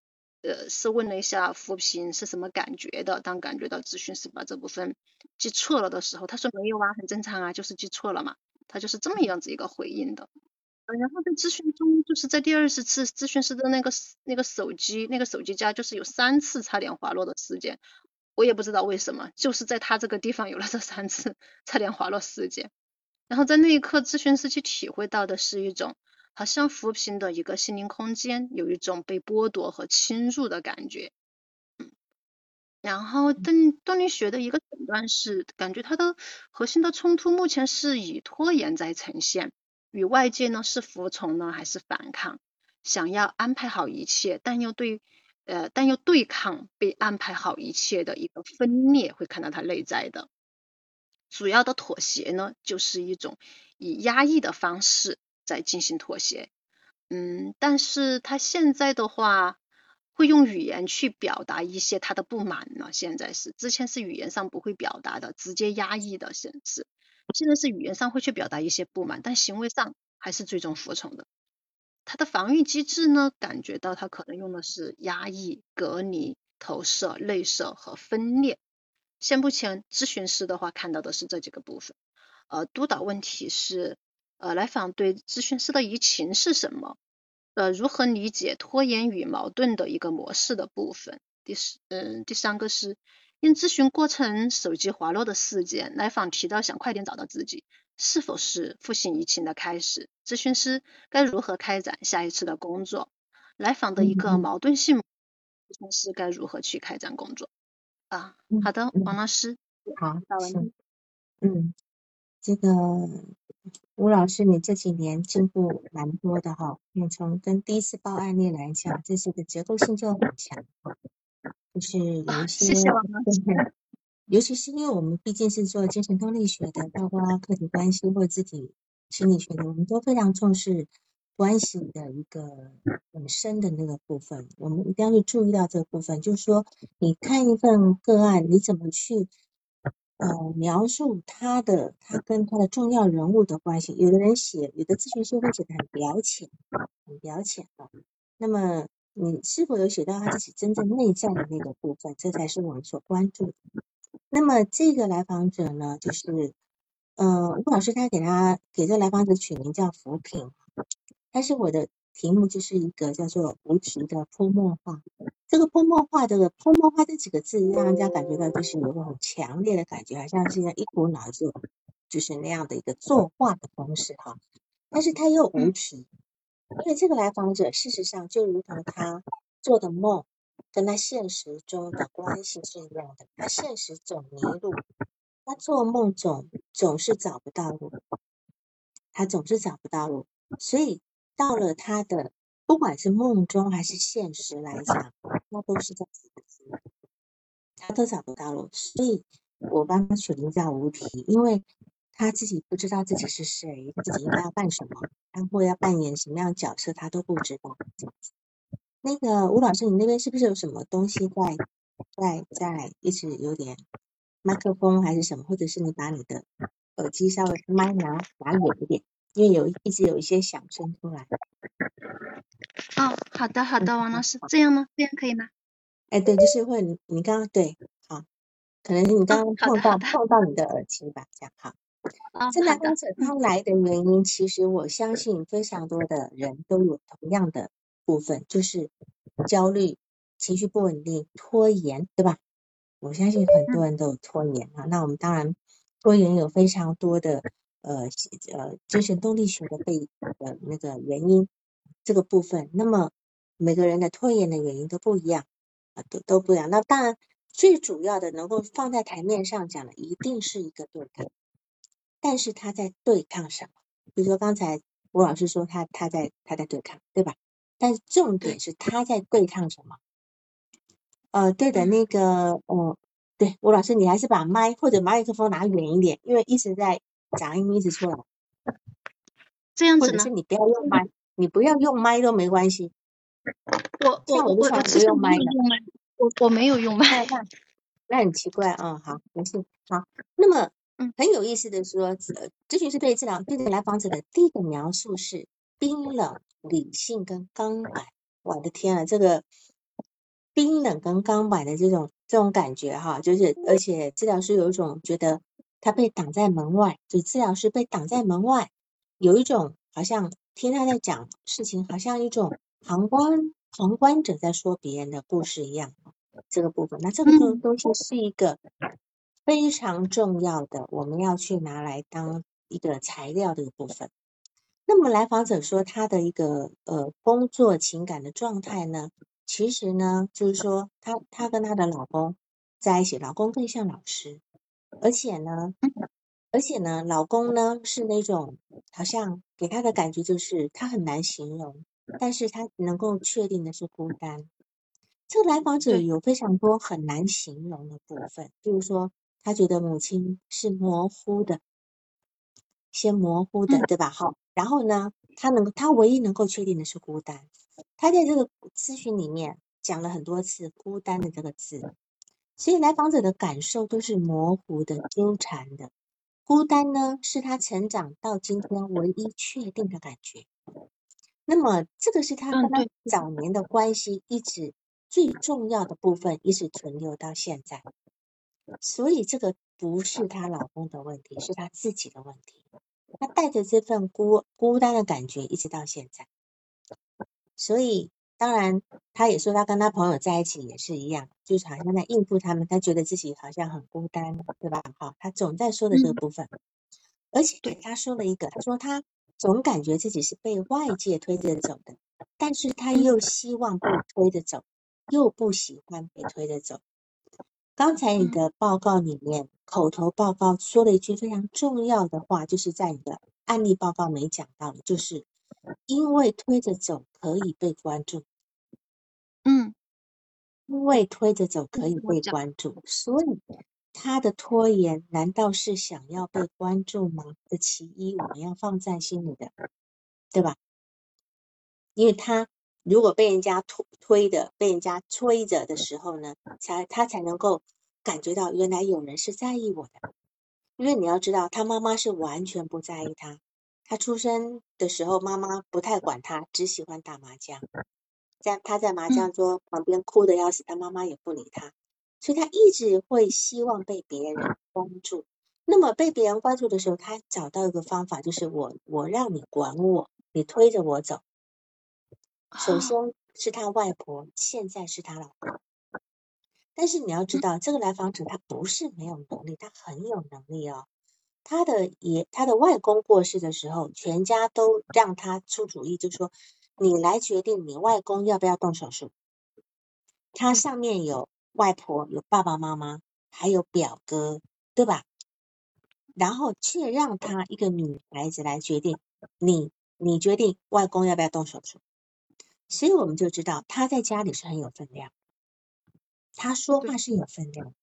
呃，是问了一下扶贫是什么感觉的，当感觉到咨询师把这部分记错了的时候，他说没有啊，很正常啊，就是记错了嘛，他就是这么样子一个回应的。然后在咨询中，就是在第二十次咨询师的那个那个手机那个手机架，就是有三次差点滑落的事件，我也不知道为什么，就是在他这个地方有了这三次差点滑落事件。然后在那一刻，咨询师去体会到的是一种好像扶贫的一个心灵空间，有一种被剥夺和侵入的感觉。嗯，然后动动力学的一个诊断是，感觉它的核心的冲突目前是以拖延在呈现，与外界呢是服从呢还是反抗？想要安排好一切，但又对呃但又对抗被安排好一切的一个分裂，会看到他内在的。主要的妥协呢，就是一种以压抑的方式在进行妥协。嗯，但是他现在的话，会用语言去表达一些他的不满了。现在是，之前是语言上不会表达的，直接压抑的形式。现在是语言上会去表达一些不满，但行为上还是最终服从的。他的防御机制呢，感觉到他可能用的是压抑、隔离、投射、内射和分裂。现目前咨询师的话看到的是这几个部分，呃，督导问题是，呃，来访对咨询师的移情是什么？呃，如何理解拖延与矛盾的一个模式的部分？第四，嗯，第三个是因咨询过程手机滑落的事件，来访提到想快点找到自己，是否是复兴疫情的开始？咨询师该如何开展下一次的工作？来访的一个矛盾性，咨询师该如何去开展工作？啊，好的，王老师，好，行，嗯，这个吴老师，你这几年进步蛮多的哈，你从跟第一次报案例来讲，这是个结构性就很强，就是有一些，尤其是因为我们毕竟是做精神动力学的，包括客体关系或自己心理学的，我们都非常重视。关系的一个很深的那个部分，我们一定要去注意到这个部分。就是说，你看一份个案，你怎么去呃描述他的他跟他的重要人物的关系？有的人写，有的咨询师会写的很表浅，很表浅的。那么，你是否有写到他自己真正内在的那个部分？这才是我们所关注的。那么，这个来访者呢，就是呃，吴老师他给他给这个来访者取名叫扶贫。但是我的题目就是一个叫做无题的泼墨画。这个泼墨画，这个泼墨画这几个字，让人家感觉到就是有个很强烈的感觉，好像是一股脑就就是那样的一个作画的方式哈。但是他又无题，因为这个来访者事实上就如同他做的梦，跟他现实中的关系是一样的。他现实总迷路，他做梦总总是找不到路，他总是找不到路，所以。到了他的，不管是梦中还是现实来讲，那都是这样子的，他都找不到路，所以我帮他取名叫无题，因为他自己不知道自己是谁，自己应该要干什么，然后要扮演什么样的角色，他都不知道。这样子，那个吴老师，你那边是不是有什么东西在在在一直有点麦克风还是什么，或者是你把你的耳机稍微麦拿拿远一点？因为有一直有一些响声出来。哦，好的好的，王老师，这样吗？这样可以吗？哎，对，就是会你你刚刚对，好，可能是你刚刚碰到碰到你的耳机吧，这样好。这来访者他来的原因，其实我相信非常多的人都有同样的部分，就是焦虑、情绪不稳定、拖延，对吧？我相信很多人都有拖延啊。那我们当然拖延有非常多的。呃呃，精神动力学的背呃那个原因这个部分，那么每个人的拖延的原因都不一样啊，都都不一样。那当然，最主要的能够放在台面上讲的，一定是一个对抗。但是他在对抗什么？比如说刚才吴老师说他他在他在对抗，对吧？但是重点是他在对抗什么？呃，对的，那个，呃，对，吴老师，你还是把麦或者麦克风拿远一点，因为一直在。杂音一直出来，这样子呢？或者是你不要用麦，你不要用麦都没关系。我我我我不用麦，我我没有用麦，那那很奇怪啊。好，没事。好，那么嗯，很有意思的说，咨询师对治疗对这个来访者的第一个描述是冰冷、理性跟刚板。我的天啊，这个冰冷跟刚板的这种这种感觉哈，就是而且治疗师有一种觉得。他被挡在门外，就治疗师被挡在门外，有一种好像听他在讲事情，好像一种旁观旁观者在说别人的故事一样。这个部分，那这个东东西是一个非常重要的，我们要去拿来当一个材料的部分。那么来访者说他的一个呃工作情感的状态呢，其实呢就是说他他跟他的老公在一起，老公更像老师，而且呢，而且呢，老公呢是那种好像给他的感觉就是他很难形容，但是他能够确定的是孤单。这个来访者有非常多很难形容的部分，比如说他觉得母亲是模糊的，先模糊的，对吧？好，然后呢，他能他唯一能够确定的是孤单。他在这个咨询里面讲了很多次“孤单”的这个字，所以来访者的感受都是模糊的、纠缠的。孤单呢，是他成长到今天唯一确定的感觉。那么，这个是他跟他早年的关系一直。最重要的部分一直存留到现在，所以这个不是她老公的问题，是她自己的问题。她带着这份孤孤单的感觉一直到现在，所以当然，她也说她跟她朋友在一起也是一样，就是好像在应付他们，她觉得自己好像很孤单，对吧？好，她总在说的这个部分，而且她说了一个，她说她总感觉自己是被外界推着走的，但是她又希望被推着走。又不喜欢被推着走。刚才你的报告里面，口头报告说了一句非常重要的话，就是在你的案例报告没讲到的，就是因为推着走可以被关注。嗯，因为推着走可以被关注，所以他的拖延难道是想要被关注吗？这其一，我们要放在心里的，对吧？因为他。如果被人家推推的，被人家催着的时候呢，才他才能够感觉到原来有人是在意我的。因为你要知道，他妈妈是完全不在意他。他出生的时候，妈妈不太管他，只喜欢打麻将。在他在麻将桌旁边哭的要死，他妈妈也不理他。所以他一直会希望被别人关注。那么被别人关注的时候，他找到一个方法，就是我我让你管我，你推着我走。首先是他外婆，现在是他老公。但是你要知道，这个来访者他不是没有能力，他很有能力哦。他的爷，他的外公过世的时候，全家都让他出主意，就说你来决定你外公要不要动手术。他上面有外婆，有爸爸妈妈，还有表哥，对吧？然后却让他一个女孩子来决定，你你决定外公要不要动手术。所以我们就知道他在家里是很有分量，他说话是有分量，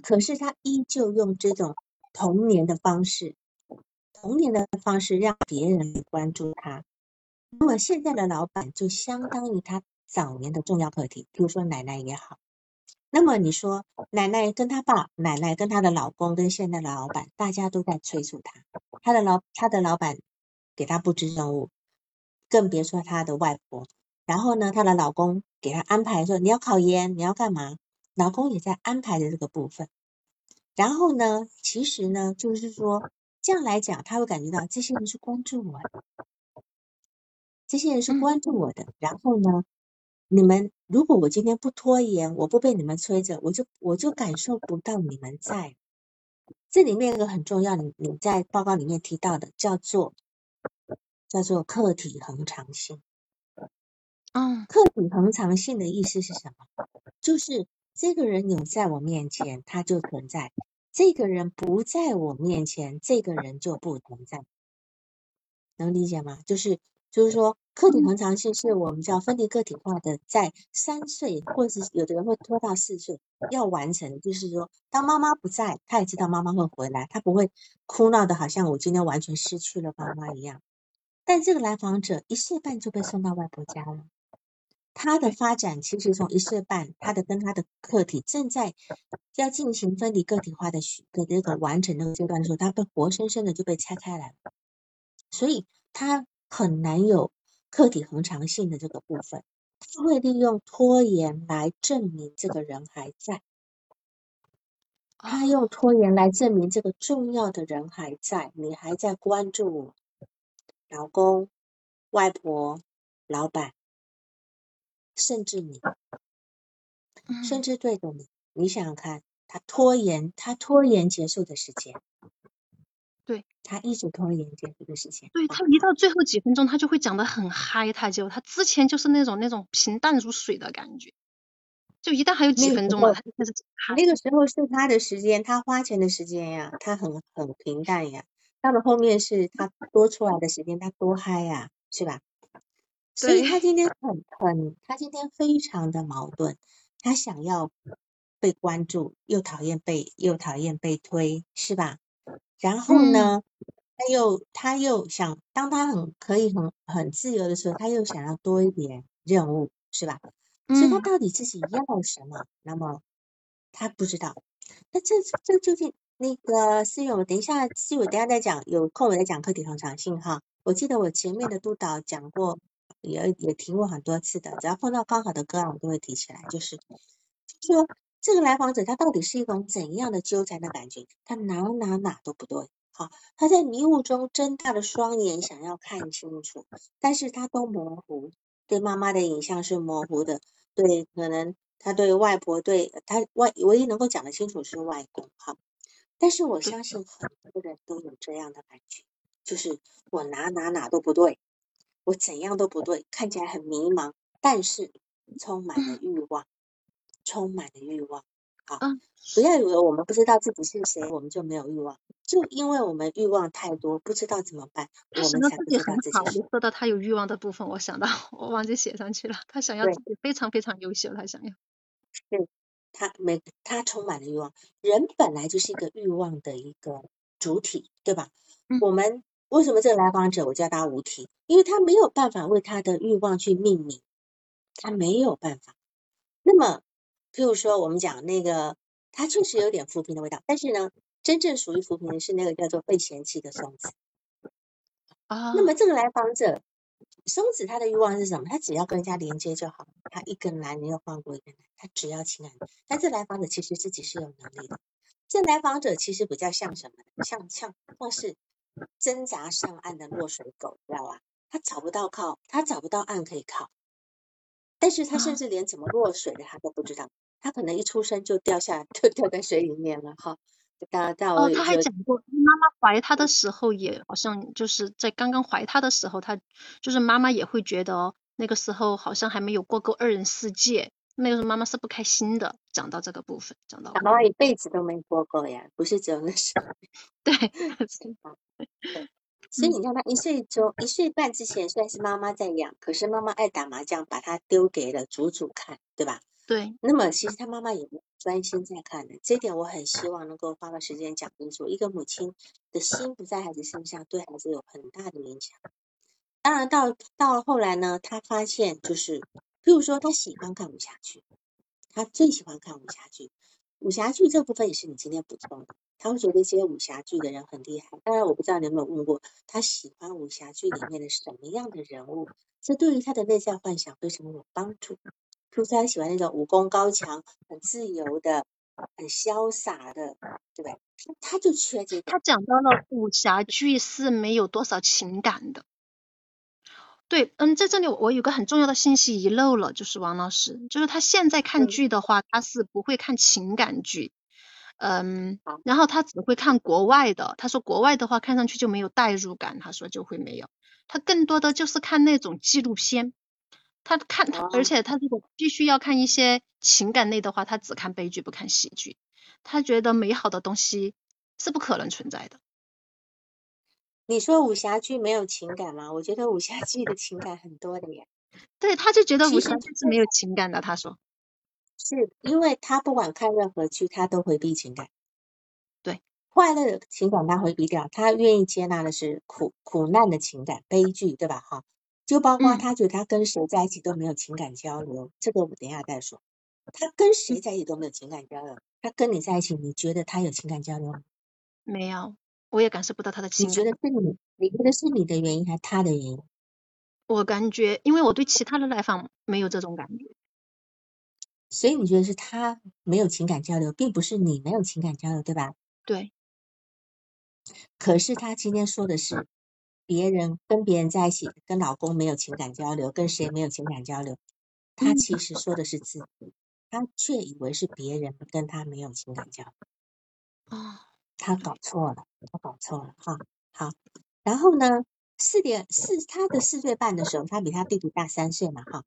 可是他依旧用这种童年的方式，童年的方式让别人关注他。那么现在的老板就相当于他早年的重要课题，比如说奶奶也好。那么你说奶奶跟他爸，奶奶跟他的老公，跟现在的老板，大家都在催促他，他的老他的老板给他布置任务，更别说他的外婆。然后呢，她的老公给她安排说：“你要考研，你要干嘛？”老公也在安排的这个部分。然后呢，其实呢，就是说这样来讲，他会感觉到这些人是关注我的，这些人是关注我的。然后呢，你们如果我今天不拖延，我不被你们催着，我就我就感受不到你们在。这里面一个很重要，你你在报告里面提到的叫做叫做客体恒常性。嗯，客体恒常性的意思是什么？就是这个人有在我面前，他就存在；这个人不在我面前，这个人就不存在。能理解吗？就是就是说，客体恒常性是我们叫分离个体化的，在三岁，或者是有的人会拖到四岁要完成。就是说，当妈妈不在，他也知道妈妈会回来，他不会哭闹的，好像我今天完全失去了妈妈一样。但这个来访者一岁半就被送到外婆家了。他的发展其实从一岁半，他的跟他的客体正在要进行分离个体化的的这个完整那个阶段的时候，他被活生生的就被拆开来了，所以他很难有客体恒常性的这个部分，他会利用拖延来证明这个人还在，他用拖延来证明这个重要的人还在，你还在关注我，老公、外婆、老板。甚至你，甚至对着你，你想想看，他拖延，他拖延结束的时间，对，他一直拖延结束的时间。对他一到最后几分钟，他就会讲的很嗨，他就他之前就是那种那种平淡如水的感觉，就一旦还有几分钟了，他就开始。那个时候是他的时间，他花钱的时间呀，他很很平淡呀。到了后面是他多出来的时间，他多嗨呀，是吧？所以他今天很很，他今天非常的矛盾，他想要被关注，又讨厌被又讨厌被推，是吧？然后呢，他又他又想，当他很可以很很自由的时候，他又想要多一点任务，是吧？所以他到底自己要什么？那么他不知道。那这这究竟那个思友，等一下思友，等下再讲，有空我再讲课题同场性哈。我记得我前面的督导讲过。也也提过很多次的，只要碰到刚好的个案，我都会提起来。就是，就说这个来访者他到底是一种怎样的纠缠的感觉？他哪哪哪都不对，好，他在迷雾中睁大了双眼，想要看清楚，但是他都模糊。对妈妈的影像是模糊的，对，可能他对外婆，对他外唯一能够讲得清楚是外公，好。但是我相信很多人都有这样的感觉，就是我哪哪哪都不对。我怎样都不对，看起来很迷茫，但是充满了欲望，充满了欲望。好，不要以为我们不知道自己是谁，我们就没有欲望。就因为我们欲望太多，不知道怎么办，我们才不知道自己。好，说到他有欲望的部分，我想到我忘记写上去了。他想要自己非常非常优秀，他想要。是，他没他充满了欲望。人本来就是一个欲望的一个主体，对吧？我们。为什么这个来访者我叫他无题？因为他没有办法为他的欲望去命名，他没有办法。那么，譬如说我们讲那个，他确实有点扶贫的味道，但是呢，真正属于扶贫的是那个叫做被嫌弃的松子。啊。那么这个来访者，松子他的欲望是什么？他只要跟人家连接就好，他一根男人又换过一根男，他只要情感。但这来访者其实自己是有能力的。这来访者其实比较像什么？像像或是。挣扎上岸的落水狗，知道吧？他找不到靠，他找不到岸可以靠，但是他甚至连怎么落水的他都不知道，他可能一出生就掉下，就掉在水里面了哈。到到哦，他还讲过，妈妈怀他的时候也好像就是在刚刚怀他的时候，他就是妈妈也会觉得那个时候好像还没有过够二人世界，那个时候妈妈是不开心的。讲到这个部分，讲到妈妈一辈子都没过够呀，不是只有那时候。对。对，所以你看他一岁周一岁半之前虽然是妈妈在养，可是妈妈爱打麻将，把他丢给了祖祖看，对吧？对。那么其实他妈妈也专心在看的，这点我很希望能够花个时间讲清楚。一个母亲的心不在孩子身上，对孩子有很大的影响。当然到到后来呢，他发现就是，譬如说他喜欢看武侠剧，他最喜欢看武侠剧。武侠剧这部分也是你今天补充的。他会觉得这些武侠剧的人很厉害。当然，我不知道你有没有问过他喜欢武侠剧里面的什么样的人物，这对于他的内在幻想非常有帮助。譬如说，他喜欢那种武功高强、很自由的、很潇洒的，对不对？他就缺这。他讲到了武侠剧是没有多少情感的。对，嗯，在这里我有个很重要的信息遗漏了，就是王老师，就是他现在看剧的话，他是不会看情感剧。嗯，然后他只会看国外的，他说国外的话看上去就没有代入感，他说就会没有，他更多的就是看那种纪录片，他看他，而且他如果必须要看一些情感类的话，他只看悲剧不看喜剧，他觉得美好的东西是不可能存在的。你说武侠剧没有情感吗？我觉得武侠剧的情感很多的呀。对，他就觉得武侠剧是没有情感的，他说。是因为他不管看任何剧，他都回避情感，对，快乐的情感他回避掉，他愿意接纳的是苦苦难的情感，悲剧，对吧？哈，就包括他觉得他跟谁在一起都没有情感交流，这个我等下再说。他跟谁在一起都没有情感交流，他跟你在一起，你觉得他有情感交流吗？没有，我也感受不到他的情感。你觉得是你？你觉得是你的原因还是他的原因？我感觉，因为我对其他的来访没有这种感觉。所以你觉得是他没有情感交流，并不是你没有情感交流，对吧？对。可是他今天说的是别人跟别人在一起，跟老公没有情感交流，跟谁没有情感交流？他其实说的是自己，他却以为是别人跟他没有情感交流。啊，他搞错了，他搞错了哈。好，然后呢，四点四，他的四岁半的时候，他比他弟弟大三岁嘛哈。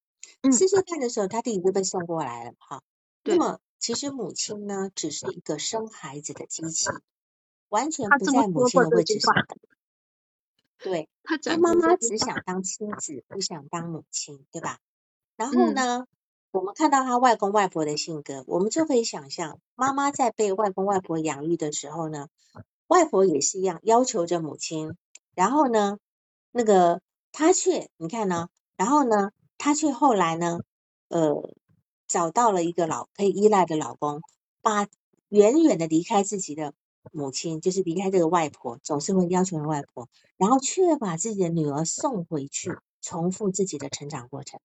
四岁半的时候，他弟弟就被送过来了哈。那么其实母亲呢，只是一个生孩子的机器，完全不在母亲的位置上。对，他妈妈只想当妻子，不想当母亲，对吧？然后呢？我们看到他外公外婆的性格，我们就可以想象，妈妈在被外公外婆养育的时候呢，外婆也是一样要求着母亲。然后呢，那个他却你看呢，然后呢，他却后来呢，呃，找到了一个老可以依赖的老公，把远远的离开自己的母亲，就是离开这个外婆，总是会要求外婆，然后却把自己的女儿送回去，重复自己的成长过程。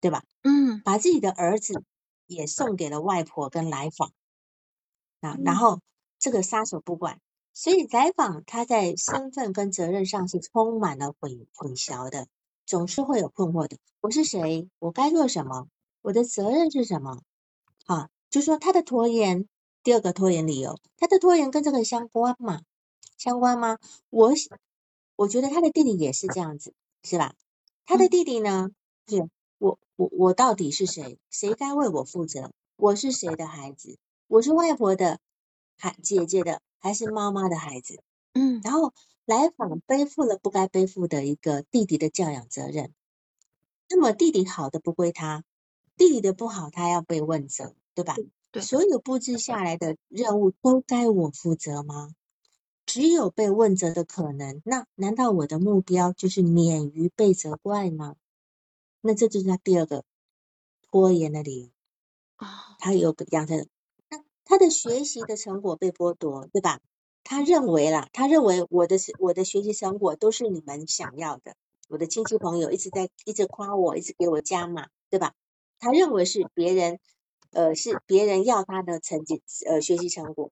对吧？嗯，把自己的儿子也送给了外婆跟来访啊，然后这个杀手不管，所以来访他在身份跟责任上是充满了混混淆的，总是会有困惑的。我是谁？我该做什么？我的责任是什么？啊，就说他的拖延，第二个拖延理由，他的拖延跟这个相关嘛？相关吗？我我觉得他的弟弟也是这样子，是吧？他的弟弟呢是。我我我到底是谁？谁该为我负责？我是谁的孩子？我是外婆的孩姐姐的，还是妈妈的孩子？嗯，然后来访背负了不该背负的一个弟弟的教养责任。那么弟弟好的不归他，弟弟的不好他要被问责，对吧？对，所有布置下来的任务都该我负责吗？只有被问责的可能，那难道我的目标就是免于被责怪吗？那这就是他第二个拖延的理由啊，他有个养成，那他的学习的成果被剥夺，对吧？他认为啦，他认为我的我的学习成果都是你们想要的，我的亲戚朋友一直在一直夸我，一直给我加码，对吧？他认为是别人，呃，是别人要他的成绩，呃，学习成果，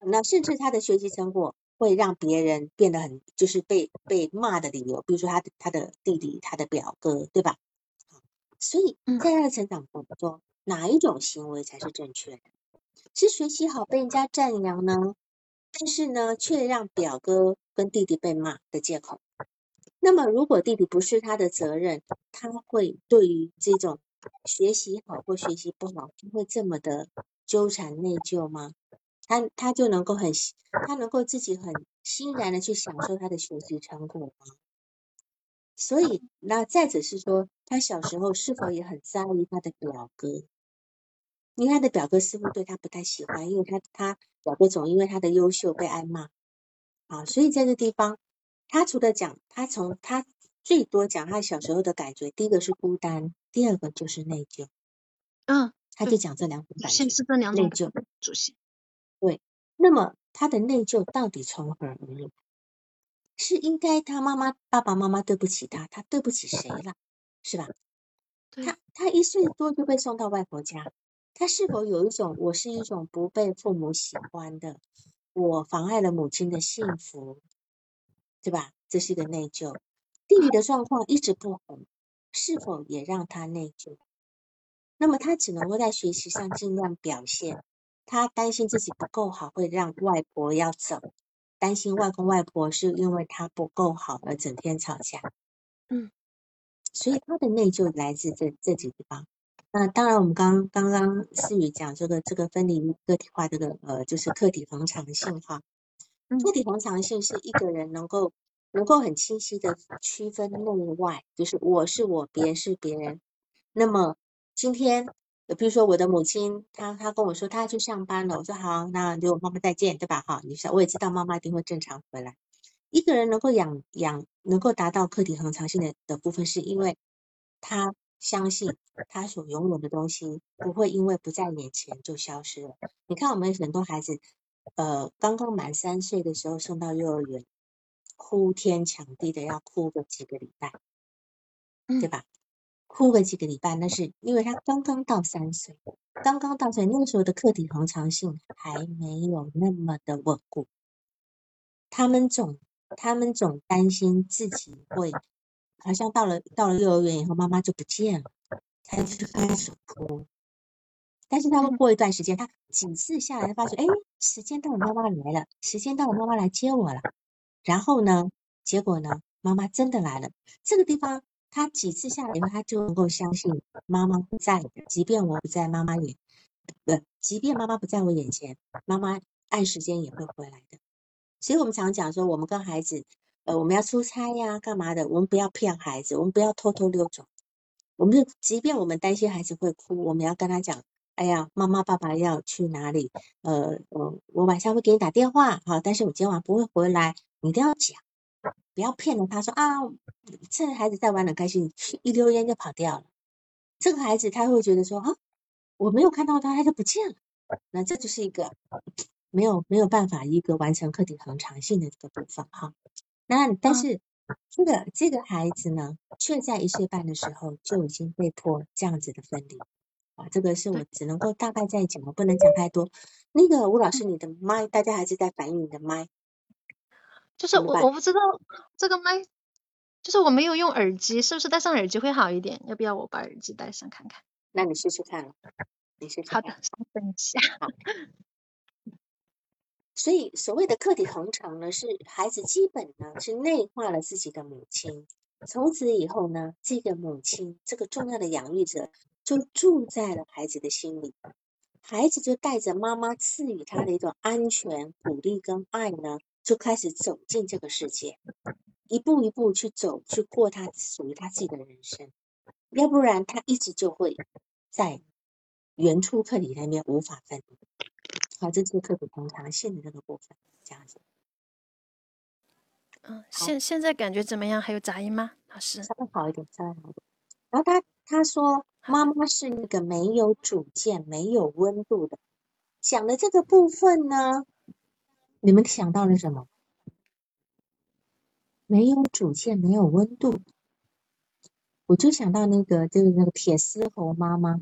那甚至他的学习成果会让别人变得很，就是被被骂的理由，比如说他的他的弟弟，他的表哥，对吧？所以在他的成长过程中，哪一种行为才是正确的？是学习好被人家赞扬呢？但是呢，却让表哥跟弟弟被骂的借口。那么，如果弟弟不是他的责任，他会对于这种学习好或学习不好，他会这么的纠缠内疚吗？他他就能够很他能够自己很欣然的去享受他的学习成果吗？所以，那再者是说，他小时候是否也很在意他的表哥？因为他的表哥似乎对他不太喜欢，因为他他表哥总因为他的优秀被挨骂啊。所以在这地方，他除了讲他从他最多讲他小时候的感觉，第一个是孤单，第二个就是内疚。嗯，他就讲这两种感觉，是这两种内疚。主席，对，那么他的内疚到底从何而来？是应该他妈妈爸爸妈妈对不起他，他对不起谁了，是吧？他他一岁多就被送到外婆家，他是否有一种我是一种不被父母喜欢的，我妨碍了母亲的幸福，对吧？这是一个内疚。弟弟的状况一直不好，是否也让他内疚？那么他只能够在学习上尽量表现，他担心自己不够好，会让外婆要走。担心外公外婆是因为他不够好而整天吵架，嗯，所以他的内疚来自这这几地方。那当然，我们刚刚刚思雨讲这个这个分离个体化这个呃，就是客体恒常性哈。客体恒常性是一个人能够能够很清晰的区分内外，就是我是我，别人是别人。那么今天。比如说我的母亲，她她跟我说她要去上班了，我说好，那就妈妈再见，对吧？哈，你想我也知道妈妈一定会正常回来。一个人能够养养，能够达到客体恒常性的的部分，是因为他相信他所拥有的东西不会因为不在眼前就消失了。你看我们很多孩子，呃，刚刚满三岁的时候送到幼儿园，哭天抢地的要哭个几个礼拜，对吧？哭个几个礼拜，那是因为他刚刚到三岁，刚刚到三岁，那个时候的客体恒常性还没有那么的稳固。他们总，他们总担心自己会，好像到了到了幼儿园以后，妈妈就不见了，他就开始哭。但是他们过一段时间，他几次下来发现，哎，时间到了，妈妈来了，时间到了，妈妈来接我了。然后呢，结果呢，妈妈真的来了。这个地方他几次下来以后，他就能够相信妈妈不在，即便我不在妈妈眼，不，即便妈妈不在我眼前，妈妈按时间也会回来的。所以我们常讲说，我们跟孩子，呃，我们要出差呀，干嘛的？我们不要骗孩子，我们不要偷偷溜走。我们就，即便我们担心孩子会哭，我们要跟他讲，哎呀，妈妈爸爸要去哪里？呃，我我晚上会给你打电话，好，但是我今晚不会回来，你一定要讲，不要骗了他说啊，趁孩子在玩的开心，一溜烟就跑掉了。这个孩子他会觉得说啊，我没有看到他，他就不见了。那这就是一个没有没有办法一个完成课题恒常性的这个部分哈。那但是。这个这个孩子呢，却在一岁半的时候就已经被迫这样子的分离啊！这个是我只能够大概在讲，我不能讲太多。那个吴老师，你的麦，大家还是在反映你的麦。就是我我不知道这个麦，就是我没有用耳机，是不是戴上耳机会好一点？要不要我把耳机戴上看看？那你试试看，你试试。好的，稍等一下。所以，所谓的客体恒常呢，是孩子基本呢是内化了自己的母亲，从此以后呢，这个母亲这个重要的养育者就住在了孩子的心里，孩子就带着妈妈赐予他的一种安全、鼓励跟爱呢，就开始走进这个世界，一步一步去走，去过他属于他自己的人生，要不然他一直就会在原初课题那边无法分离。好，这是课题通常性的这个部分，这样子。嗯，现现在感觉怎么样？还有杂音吗，老师？稍微好一点，稍微好一点。然后他他说，妈妈是一个没有主见、没有温度的。讲的这个部分呢，你们想到了什么？没有主见，没有温度，我就想到那个，就是那个铁丝猴妈妈。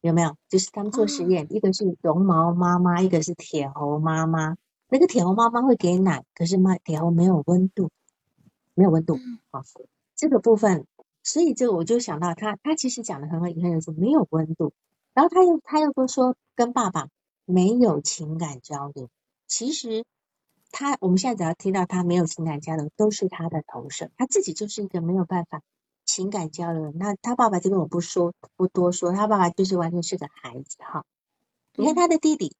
有没有？就是他们做实验，一个是绒毛妈妈，一个是铁猴妈妈。那个铁猴妈妈会给奶，可是妈铁猴没有温度，没有温度。好，这个部分，所以这个我就想到他，他其实讲的很好，很有说没有温度。然后他又他又都说跟爸爸没有情感交流。其实他我们现在只要听到他没有情感交流，都是他的投射，他自己就是一个没有办法。情感交流，那他爸爸这边我不说，不多说，他爸爸就是完全是个孩子哈。你看他的弟弟，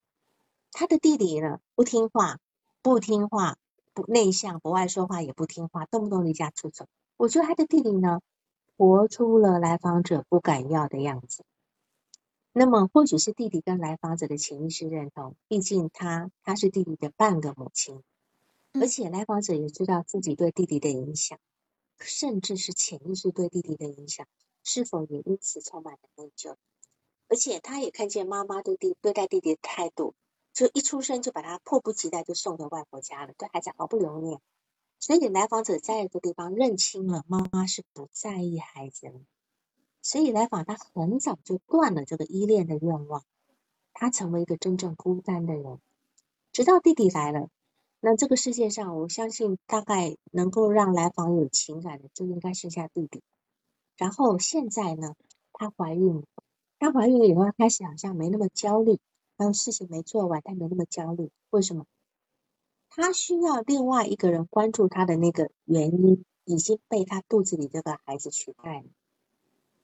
他的弟弟呢不听话，不听话，不内向，不爱说话，也不听话，动不动离家出走。我觉得他的弟弟呢，活出了来访者不敢要的样子。那么或许是弟弟跟来访者的潜意识认同，毕竟他他是弟弟的半个母亲，而且来访者也知道自己对弟弟的影响。甚至是潜意识对弟弟的影响，是否也因此充满了内疚？而且他也看见妈妈对弟对待弟弟的态度，就一出生就把他迫不及待就送回外婆家了，对孩子毫不留恋。所以来访者在一个地方认清了妈妈是不在意孩子了，所以来访他很早就断了这个依恋的愿望，他成为一个真正孤单的人，直到弟弟来了。那这个世界上，我相信大概能够让来访有情感的，就应该剩下弟弟。然后现在呢，她怀孕了，她怀孕了以后，开始好像没那么焦虑，还有事情没做完，她没那么焦虑。为什么？她需要另外一个人关注她的那个原因，已经被她肚子里这个孩子取代了。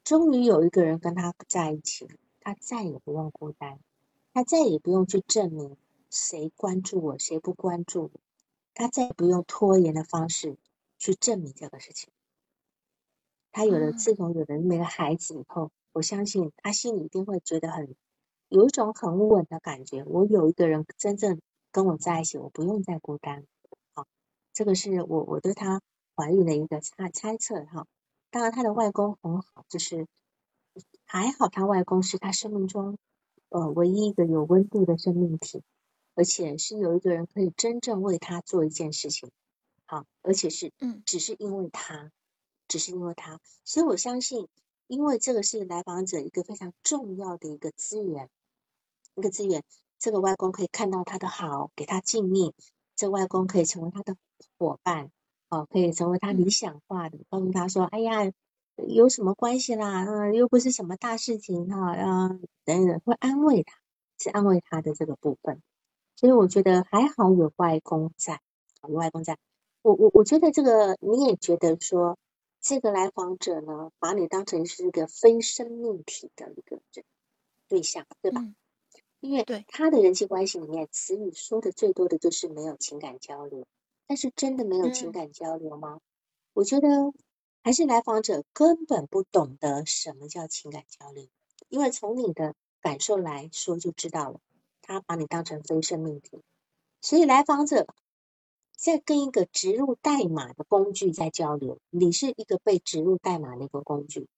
终于有一个人跟他在一起了，他再也不用孤单，他再也不用去证明。谁关注我，谁不关注我，他再也不用拖延的方式去证明这个事情。他有了自从有了那个孩子以后，我相信他心里一定会觉得很有一种很稳的感觉。我有一个人真正跟我在一起，我不用再孤单。好，这个是我我对他怀孕的一个猜猜测哈。当然，他的外公很好，就是还好，他外公是他生命中呃唯一一个有温度的生命体。而且是有一个人可以真正为他做一件事情，好，而且是，嗯，只是因为他，只是因为他，所以我相信，因为这个是来访者一个非常重要的一个资源，一个资源，这个外公可以看到他的好，给他敬意，这外公可以成为他的伙伴，哦，可以成为他理想化的，告诉他说，哎呀，有什么关系啦？嗯，又不是什么大事情哈，啊，等等，会安慰他，是安慰他的这个部分。所以我觉得还好有外公在，有外公在。我我我觉得这个你也觉得说，这个来访者呢，把你当成是一个非生命体的一个人对象，对吧？因为对他的人际关系里面，词语说的最多的就是没有情感交流。但是真的没有情感交流吗？我觉得还是来访者根本不懂得什么叫情感交流，因为从你的感受来说就知道了，他把你当成非生命体，所以来访者在跟一个植入代码的工具在交流，你是一个被植入代码的一个工具，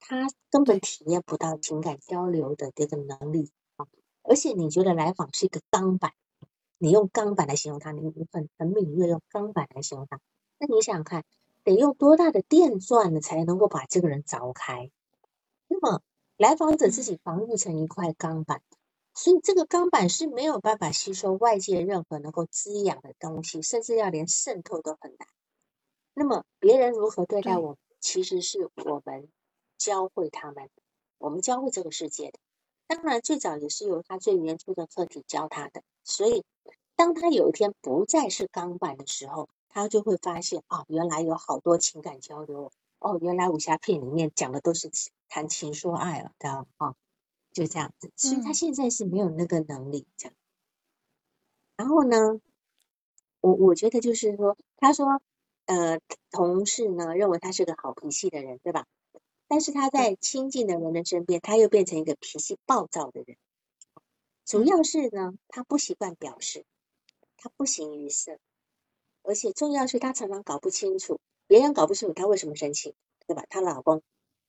他根本体验不到情感交流的这个能力啊，而且你觉得来访是一个钢板。你用钢板来形容它，你很很敏锐，用钢板来形容它。那你想想看，得用多大的电钻呢，才能够把这个人凿开？那么来访者自己防御成一块钢板，所以这个钢板是没有办法吸收外界任何能够滋养的东西，甚至要连渗透都很难。那么别人如何对待我，其实是我们教会他们，我们教会这个世界的。当然，最早也是由他最原初的课题教他的，所以。当他有一天不再是钢板的时候，他就会发现啊，原来有好多情感交流哦，原来武侠片里面讲的都是谈情说爱了的啊，就这样子。所以他现在是没有那个能力这样。然后呢，我我觉得就是说，他说呃，同事呢认为他是个好脾气的人，对吧？但是他在亲近的人的身边，他又变成一个脾气暴躁的人。主要是呢，他不习惯表示。他不形于色，而且重要是他常常搞不清楚，别人搞不清楚他为什么生气，对吧？她老公，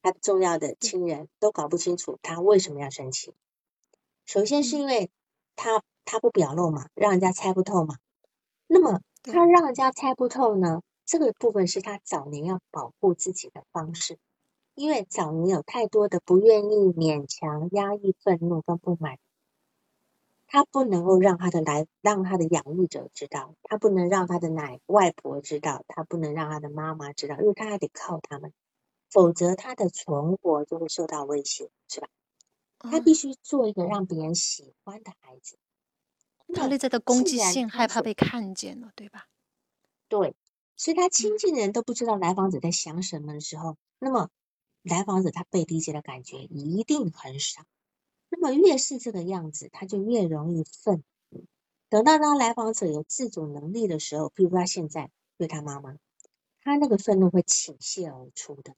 她重要的亲人都搞不清楚她为什么要生气。首先是因为她她不表露嘛，让人家猜不透嘛。那么她让人家猜不透呢，这个部分是她早年要保护自己的方式，因为早年有太多的不愿意、勉强、压抑愤怒跟不满。他不能够让他的来让他的养育者知道，他不能让他的奶外婆知道，他不能让他的妈妈知道，因为他还得靠他们，否则他的存活就会受到威胁，是吧？他必须做一个让别人喜欢的孩子。他内在的攻击性害怕被看见了，对吧？对，所以他亲近的人都不知道来访者在想什么的时候，那么来访者他被理解的感觉一定很少。那么越是这个样子，他就越容易愤怒。等到当来访者有自主能力的时候，比如他现在对他妈妈，他那个愤怒会倾泻而出的，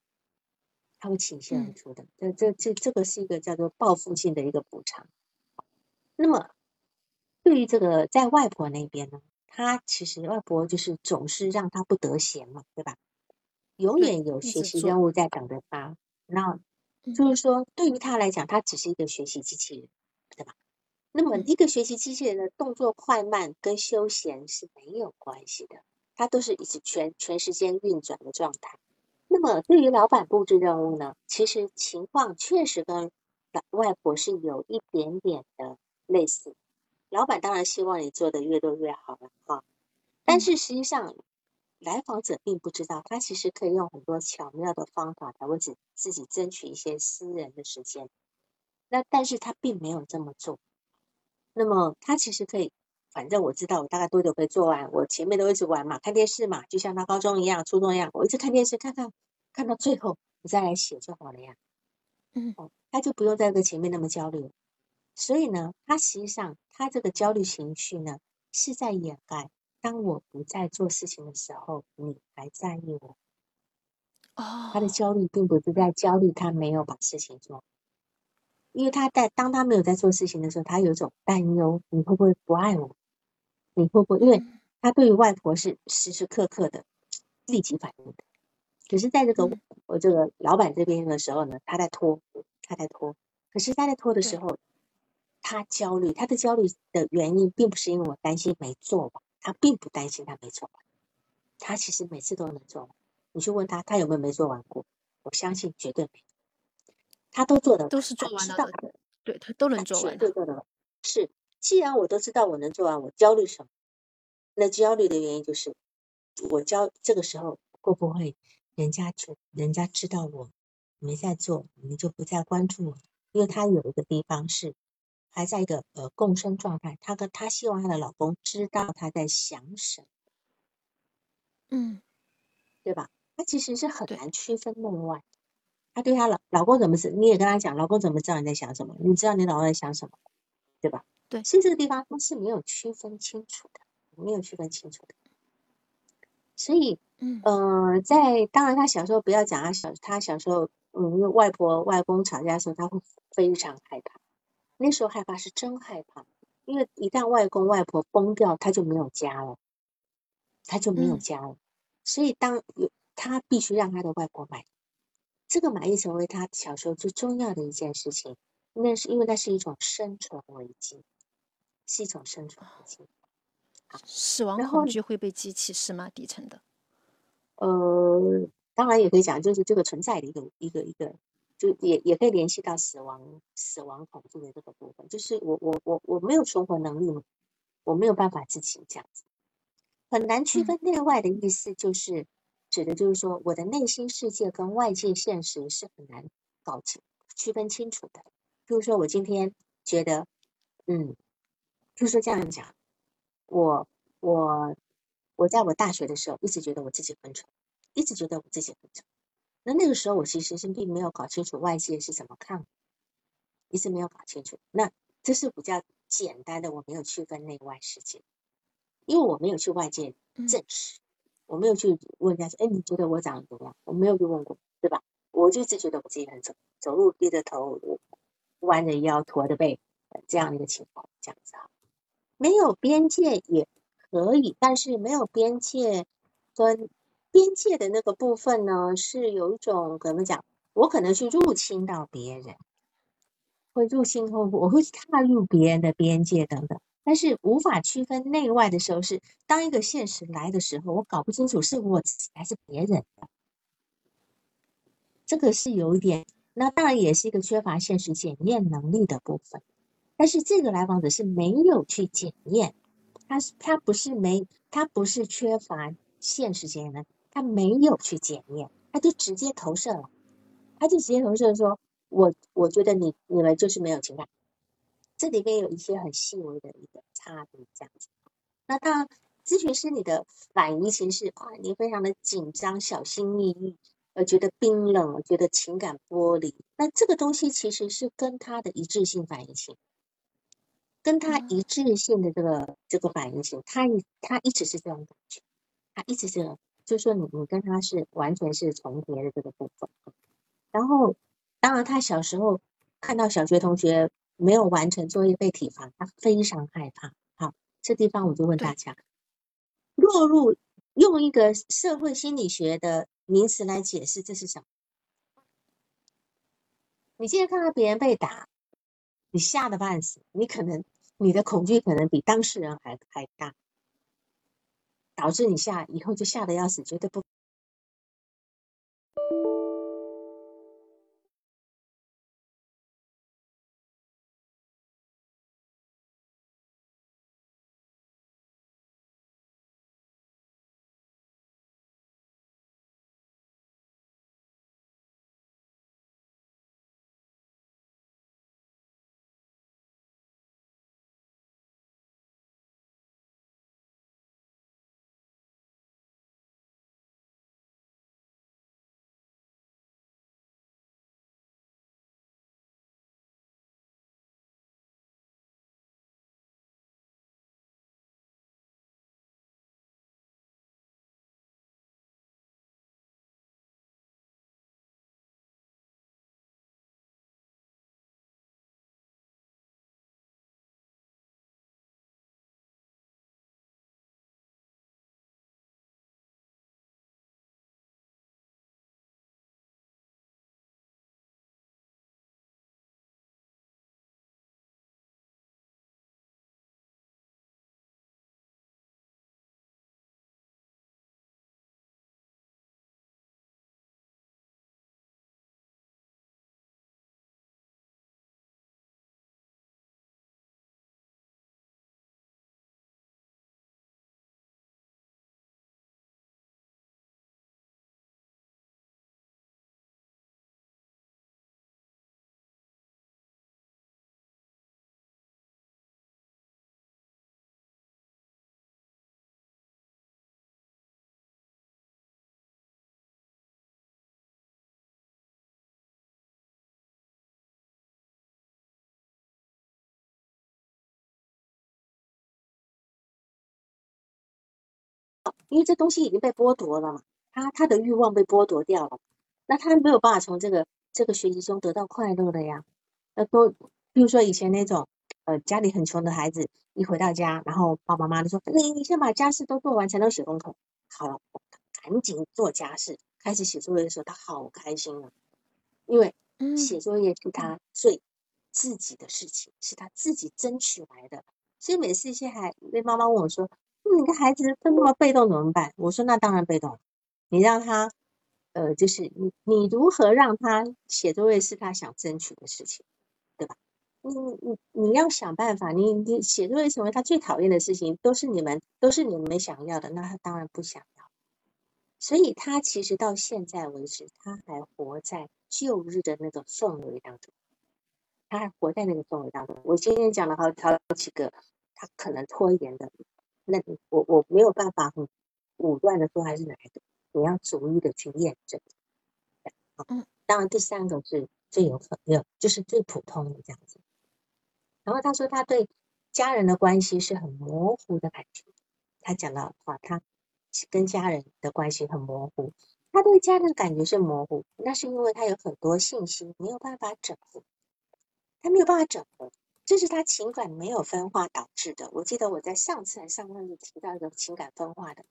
他会倾泻而出的。这这这这个是一个叫做报复性的一个补偿。那么对于这个在外婆那边呢，他其实外婆就是总是让他不得闲嘛，对吧？永远有学习任务在等着他。那就是说，对于他来讲，他只是一个学习机器人，对吧？那么，一个学习机器人的动作快慢跟休闲是没有关系的，它都是一直全全时间运转的状态。那么，对于老板布置任务呢，其实情况确实跟老外婆是有一点点的类似。老板当然希望你做的越多越好了，哈。但是实际上，来访者并不知道，他其实可以用很多巧妙的方法来为自自己争取一些私人的时间。那但是他并没有这么做。那么他其实可以，反正我知道我大概多久可以做完，我前面都一直玩嘛，看电视嘛，就像他高中一样、初中一样，我一直看电视，看看看到最后，我再来写就好了呀。嗯，他就不用再跟前面那么焦虑。所以呢，他实际上他这个焦虑情绪呢，是在掩盖。当我不在做事情的时候，你还在意我。哦，他的焦虑并不是在焦虑他没有把事情做，因为他在当他没有在做事情的时候，他有一种担忧：你会不会不爱我？你会不会？因为他对于外婆是时时刻刻的立即反应的。可是在这个我这个老板这边的时候呢，他在拖，他在拖。可是他在拖的时候，他焦虑，他的焦虑的原因并不是因为我担心没做完。他并不担心他没做完，他其实每次都能做完。你去问他，他有没有没做完过？我相信绝对没有，他都做的都是做完了的。对他都能做完，绝对做的是。既然我都知道我能做完，我焦虑什么？那焦虑的原因就是我焦这个时候会不会人家就人家知道我没在做，你就不再关注我，因为他有一个地方是还在一个呃共生状态，她跟她希望她的老公知道她在想什么，嗯，对吧？她其实是很难区分内外。她对她老老公怎么知，你也跟她讲，老公怎么知道你在想什么？你知道你老公在想什么，对吧？对所以这个地方她是没有区分清楚的，没有区分清楚的。所以嗯呃，在当然，他小时候不要讲他小他小时候，嗯，因为外婆外公吵架的时候，他会非常害怕。那时候害怕是真害怕，因为一旦外公外婆崩掉，他就没有家了，他就没有嗯家了。所以当有他必须让他的外婆买，这个买一成为他小时候最重要的一件事情。那是因为那是一种生存危机，是一种生存危机。死亡恐惧会被激起是吗？底层的，呃，当然也可以讲，就是这个存在的一个一个一个，就也也可以联系到死亡死亡恐惧的这个部分。就是我我我我没有存活能力嘛，我没有办法自己这样子，很难区嗯分内外的意思，就是指的就是说我的内心世界跟外界现实是很难搞清区分清楚的。比如说我今天觉得，嗯，就是说这样讲，我我我在我大学的时候一直觉得我自己很蠢，一直觉得我自己很蠢。那那个时候我其实是并没有搞清楚外界是怎么看我，一直没有搞清楚。那这是比较简单的，我没有区分内外世界，因为我没有去外界嗯证实，我没有去问人家说，哎，你觉得我长得怎么样？我没有去问过，对吧？我就一直觉得我自己很丑，走路低着头，弯着腰，驼着背，呃这样的一个情况，这样子啊。没有边界也可以，但是没有边界跟边界的那个部分呢，是有一种怎么讲？我可能去入侵到别人，会入侵后，我会踏入别人的边界等等，但是无法区分内外的时候是，当一个现实来的时候，我搞不清楚是我自己还是别人的，这个是有一点，那当然也是一个缺乏现实检验能力的部分。但是这个来访者是没有去检验，他是他不是没他不是缺乏现实检验能力，他没有去检验，他就直接投射了，他就直接投射说，我我觉得你你们就是没有情感，这里面有一些很细微的一个差别，这样子。那当然，咨询师你的反应其实是啊，你非常的紧张、小心翼翼，呃，觉得冰冷，觉得情感剥离，那这个东西其实是跟他的一致性反应型。跟他一致性的这个这个反应性，他一他一直是这种感觉，他一直是，就说你你跟他是完全是重叠的这个部分。然后，当然他小时候看到小学同学没有完成作业被体罚，他非常害怕。好，这地方我就问大家，落入用一个社会心理学的名词来解释，这是什么？你今天看到别人被打，你吓得半死，你可能你的恐惧可能比当事人还还大，导致你下以后就吓得要死，绝对不。因为这东西已经被剥夺了嘛，他他的欲望被剥夺掉了，那他没有办法从这个这个学习中得到快乐的呀。那都，比如说以前那种，呃，家里很穷的孩子，一回到家，然后爸爸妈妈就说：“你你先把家事都做完，才能写功课。”好了，赶紧做家事，开始写作业的时候，他好开心啊，因为写作业是他最自己的事情，是他自己争取来的。所以每次一些孩，那妈妈问我说：“你个孩子这么被动怎么办？”我说：“那当然被动，你让他，呃，就是你你如何让他写作业是他想争取的事情。”对吧？你你你你要想办法，你你写作业成为他最讨厌的事情，都是你们都是你们想要的，那他当然不想要。所以他其实到现在为止，他还活在旧日的那个氛围当中，他还活在那个氛围当中。我今天讲了好好几个他可能拖延的，那我我没有办法很武断的说还是哪一个，你要逐一的去验证。嗯，当然第三个是。最有可有就是最普通的这样子，然后他说他对家人的关系是很模糊的感觉，他讲到话他跟家人的关系很模糊，他对家人感觉是模糊，那是因为他有很多信息没有办法整合，他没有办法整合，这是他情感没有分化导致的。我记得我在上次还上课就提到一个情感分化的，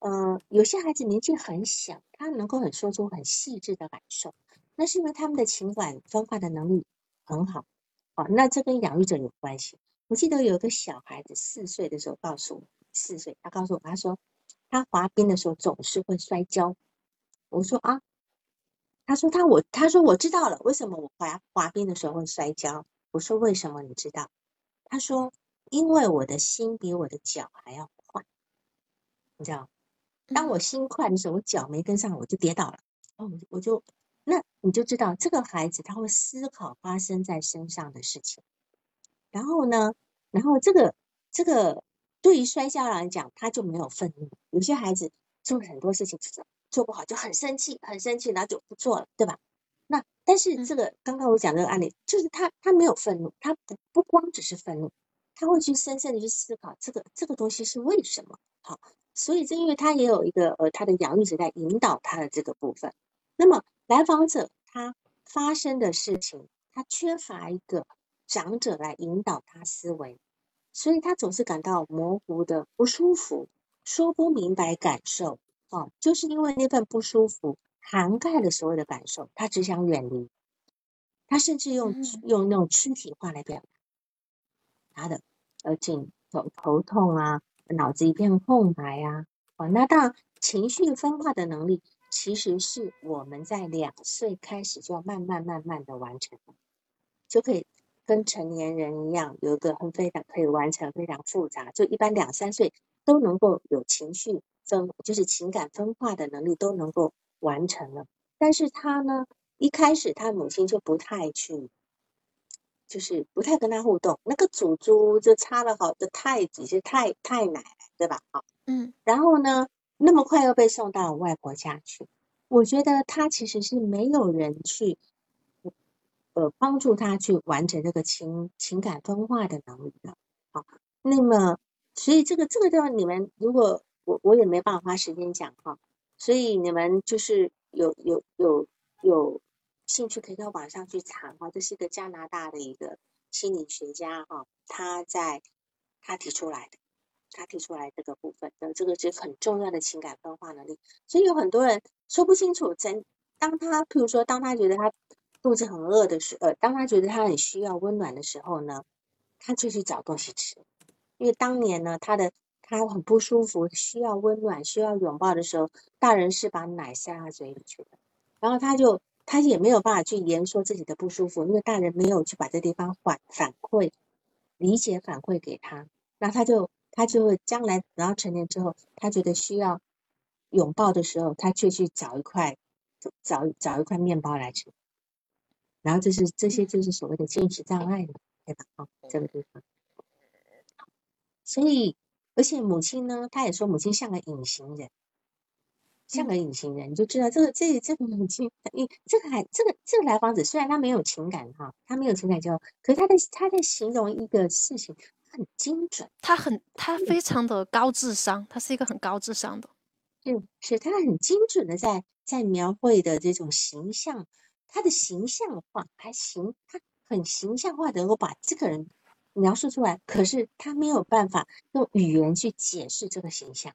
嗯，有些孩子年纪很小，他能够很说出很细致的感受。那是因为他们的情感分化的能力很好，哦，那这跟养育者有关系。我记得有个小孩子四岁的时候告诉我，四岁，他告诉我，他说他滑冰的时候总是会摔跤。我说啊，他说他我他说我知道了，为什么我滑滑冰的时候会摔跤？我说为什么你知道？他说因为我的心比我的脚还要快，你知道，当我心快的时候，我脚没跟上，我就跌倒了。哦，我就。那你就知道这个孩子他会思考发生在身上的事情，然后呢，然后这个这个对于摔跤来讲，他就没有愤怒。有些孩子做很多事情做不好就很生气，很生气，然后就不做了，对吧？那但是这个刚刚我讲这个案例，就是他他没有愤怒，他不不光只是愤怒，他会去深深的去思考这个这个东西是为什么好，所以正因为他也有一个呃他的养育者在引导他的这个部分，那么。来访者他发生的事情，他缺乏一个长者来引导他思维，所以他总是感到模糊的不舒服，说不明白感受。哦，就是因为那份不舒服涵盖了所有的感受，他只想远离。他甚至用用那种躯体化来表达他的呃颈头头痛啊，脑子一片空白啊。哦，那当然情绪分化的能力。其实是我们在两岁开始就要慢慢慢慢的完成，就可以跟成年人一样，有一个很非常可以完成非常复杂，就一般两三岁都能够有情绪分，就是情感分化的能力都能够完成了。但是他呢，一开始他母亲就不太去，就是不太跟他互动。那个祖祖就差了好的太子是太太奶奶，对吧？好，嗯，然后呢？那么快又被送到外婆家去，我觉得他其实是没有人去，呃，帮助他去完成这个情情感分化的能力的。好，那么所以这个这个地方你们如果我我也没办法花时间讲哈，所以你们就是有有有有兴趣可以到网上去查哈，这是一个加拿大的一个心理学家哈，他在他提出来的。他提出来这个部分的这个是很重要的情感分化能力，所以有很多人说不清楚。真当他譬如说，当他觉得他肚子很饿的时候，呃，当他觉得他很需要温暖的时候呢，他就去找东西吃。因为当年呢，他的他很不舒服，需要温暖，需要拥抱的时候，大人是把奶塞他嘴里去的，然后他就他也没有办法去言说自己的不舒服，因为大人没有去把这地方反反馈、理解反馈给他，那他就。他就会将来然后成年之后，他觉得需要拥抱的时候，他却去找一块找找一块面包来吃，然后这是这些就是所谓的进食障碍嘛，对吧？啊，这个地方。所以，而且母亲呢，她也说母亲像个隐形人，像个隐形人，你就知道这个这这个母亲，你这个还这个这个来访者虽然他没有情感哈，他没有情感交流，可是他在他在形容一个事情。很精准，他很他非常的高智商，他是一个很高智商的，是是，他很精准的在在描绘的这种形象，他的形象化还形，他很形象化的能够把这个人描述出来，可是他没有办法用语言去解释这个形象，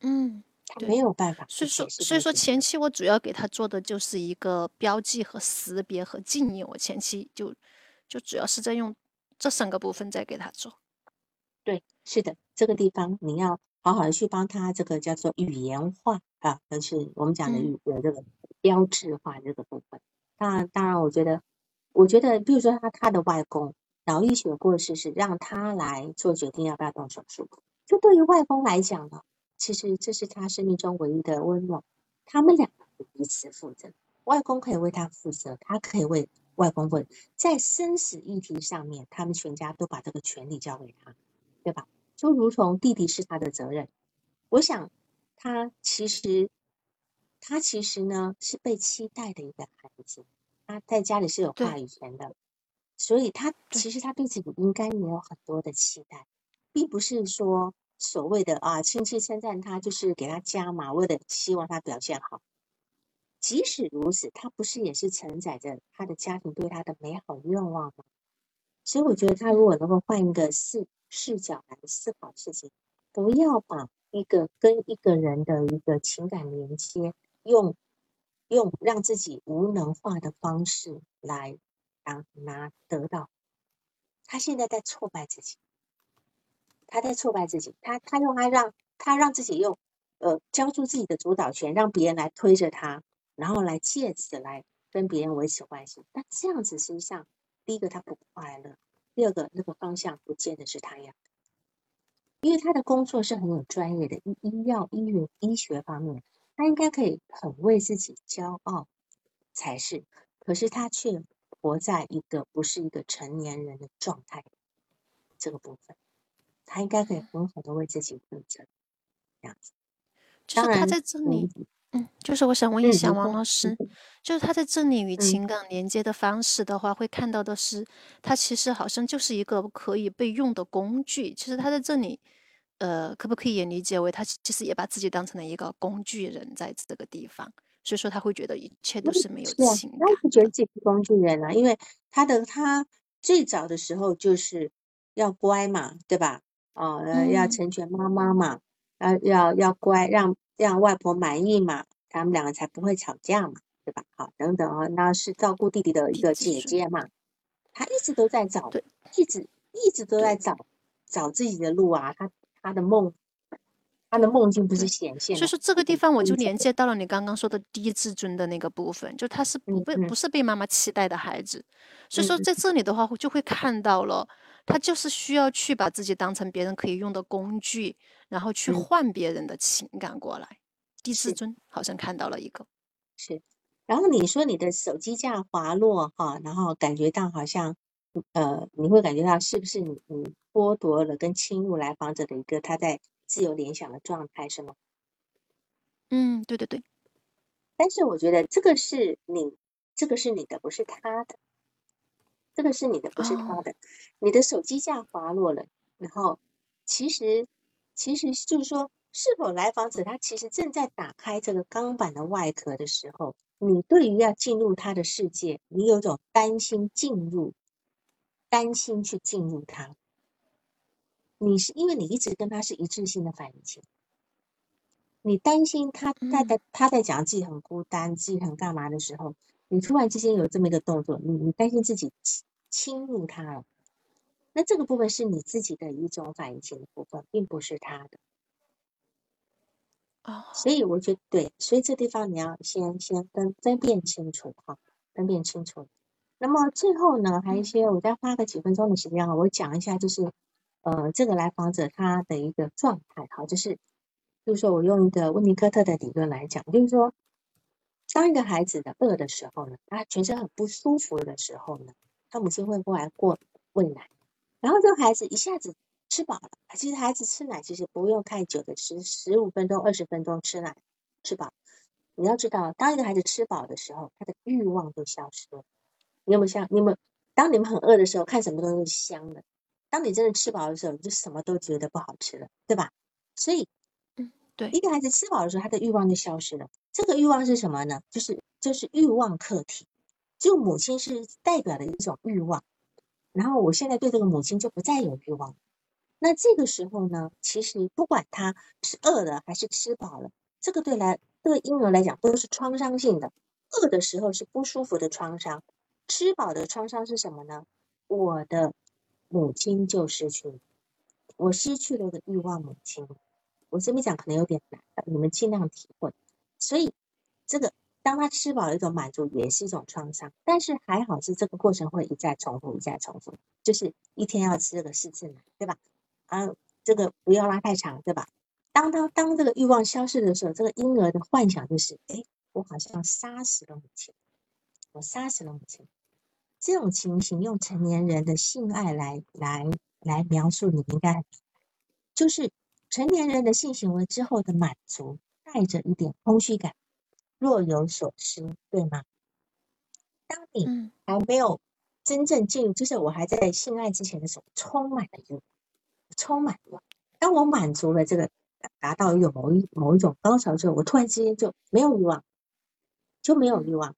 嗯，他没有办法所以说所以说。前期我主要给他做的就是一个标记和识别和静音，我前期就就主要是在用这三个部分在给他做。对，是的，这个地方你要好好的去帮他这个叫做语言化啊，就是我们讲的嗯语言这个标志化这个部分。当然，当然，我觉得，我觉得，比如说他他的外公脑溢血过世是让他来做决定要不要动手术，就对于外公来讲呢，其实这是他生命中唯一的温暖，他们两个彼此负责，外公可以为他负责，他可以为外公负责，在生死议题上面，他们全家都把这个权利交给他。对吧？就如同弟弟是他的责任，我想他其实他其实呢是被期待的一个孩子，他在家里是有话语权的，所以他其实他对自己应该也有很多的期待，并不是说所谓的啊亲戚称赞他就是给他加码，为了希望他表现好。即使如此，他不是也是承载着他的家庭对他的美好愿望吗？所以我觉得他如果能够换一个视视角来思考事情，不要把一个跟一个人的一个情感连接，用用让自己无能化的方式来拿得到。他现在在挫败自己，他在挫败自己，他他用他让他让自己用呃交出自己的主导权，让别人来推着他，然后来借此来跟别人维持关系。那这样子实际上，第一个他不快乐，第二个那个方向不见得是他要，因为他的工作是很有专业的，医医药、医学、医学方面，他应该可以很为自己骄傲才是，可是他却活在一个不是一个成年人的状态这个部分，他应该可以很好的为自己负责，这样子。就是他，在这里，嗯嗯，就是我想问一嗯，下，王老师，嗯就是他在这里与嗯情感连接的方式的话，会看到的是，他其实好像就是一个可以被用的工具。其实他在这里，呃，可不可以也理解为他其实也把自己当成了一个工具人在这个地方，所以说他会觉得一切都是没有情感他不觉得。自己是工具人了、因为他的他最早的时候就是要乖嘛，对吧？哦，呃，要嗯，成全妈妈嘛，要要要乖，让让外婆满意嘛，他们两个才不会吵架嘛，对吧？好，等等啊，那是照顾弟弟的一个姐姐嘛，他一直都在找，一直一直都在找找自己的路啊，他他的梦，他的梦境不是，显现了，所以说这个地方我就连接到了你刚刚说的低自尊的那个部分，就他是不被不是被妈妈期待的孩子，所以说嗯在。这里的话就会看到了，他就是需要去把自己当成别人可以用的工具，然后去嗯，换别人的情感过来，低自是。尊好像看到了一个，是，然后你说你的手机架滑落哈，然后感觉到好像，呃，你会感觉到是不是你你剥夺了跟侵入来访者的一个他在自由联想的状态是吗？嗯，对对对，但是我觉得这个是你，这个是你的，不是他的，这个是你的，不是他哦，的。你的手机架滑落了，然后其实其实就是说，是否来访者他其实正在打开这个钢板的外壳的时候，你对于要进入他的世界，你有种担心进入，担心去进入他。你是因为你一直跟他是一致性的反应情，你担心他他嗯，在他在讲自己很孤单，自己很干嘛的时候，你突然之间有这么一个动作，你你担心自己侵侵入他了。那这个部分是你自己的一种反应情的部分，并不是他的。哦，所以我觉得对，所以这地方你要先先分分辨清楚哈，分辨清楚。那么最后呢，还有一嗯些我再花个几分钟的时间啊，我讲一下就是呃这个来访者他的一个状态哈，就是就是说我用一个温尼科特的理论来讲，就是说当一个孩子的饿的时候呢，他全身很不舒服的时候呢，他母亲会过来过喂奶，然后这个孩子一下子吃饱了，其实孩子吃奶其实不用太久的，十十五分钟、二十分钟吃奶吃饱。你要知道，当一个孩子吃饱的时候，他的欲望就消失了。你有没有像你们？当你们很饿的时候，看什么东西香的？当你真的吃饱的时候，你就什么都觉得不好吃了，对吧？所以，嗯，对，一个孩子吃饱的时候，他的欲望就消失了。这个欲望是什么呢？就是就是欲望客体，就母亲是代表的一种欲望。然后我现在对这个母亲就不再有欲望。那这个时候呢，其实不管他是饿了还是吃饱了，这个对来这个婴儿来讲都是创伤性的。饿的时候是不舒服的创伤，吃饱的创伤是什么呢？我的母亲就失去了，我失去了的欲望母亲。我这么讲可能有点难，你们尽量体会。所以这个当他吃饱了一种满足，也是一种创伤。但是还好是这个过程会一再重复，一再重复，就是一天要吃这个四次奶，对吧？啊，这个不要拉太长，对吧？当他当这个欲望消失的时候，这个婴儿的幻想就是，哎。我好像杀死了母亲，我杀死了母亲。这种情形用成年人的性爱来来来描述，你应该就是成年人的性行为之后的满足，带着一点空虚感，若有所失，对吗？当你还没有真正进入，就是我还在性爱之前的时候，充满了欲，充满了。当我满足了这个，达到一个某一某一种高潮之后，我突然之间就没有欲望。就没有欲望，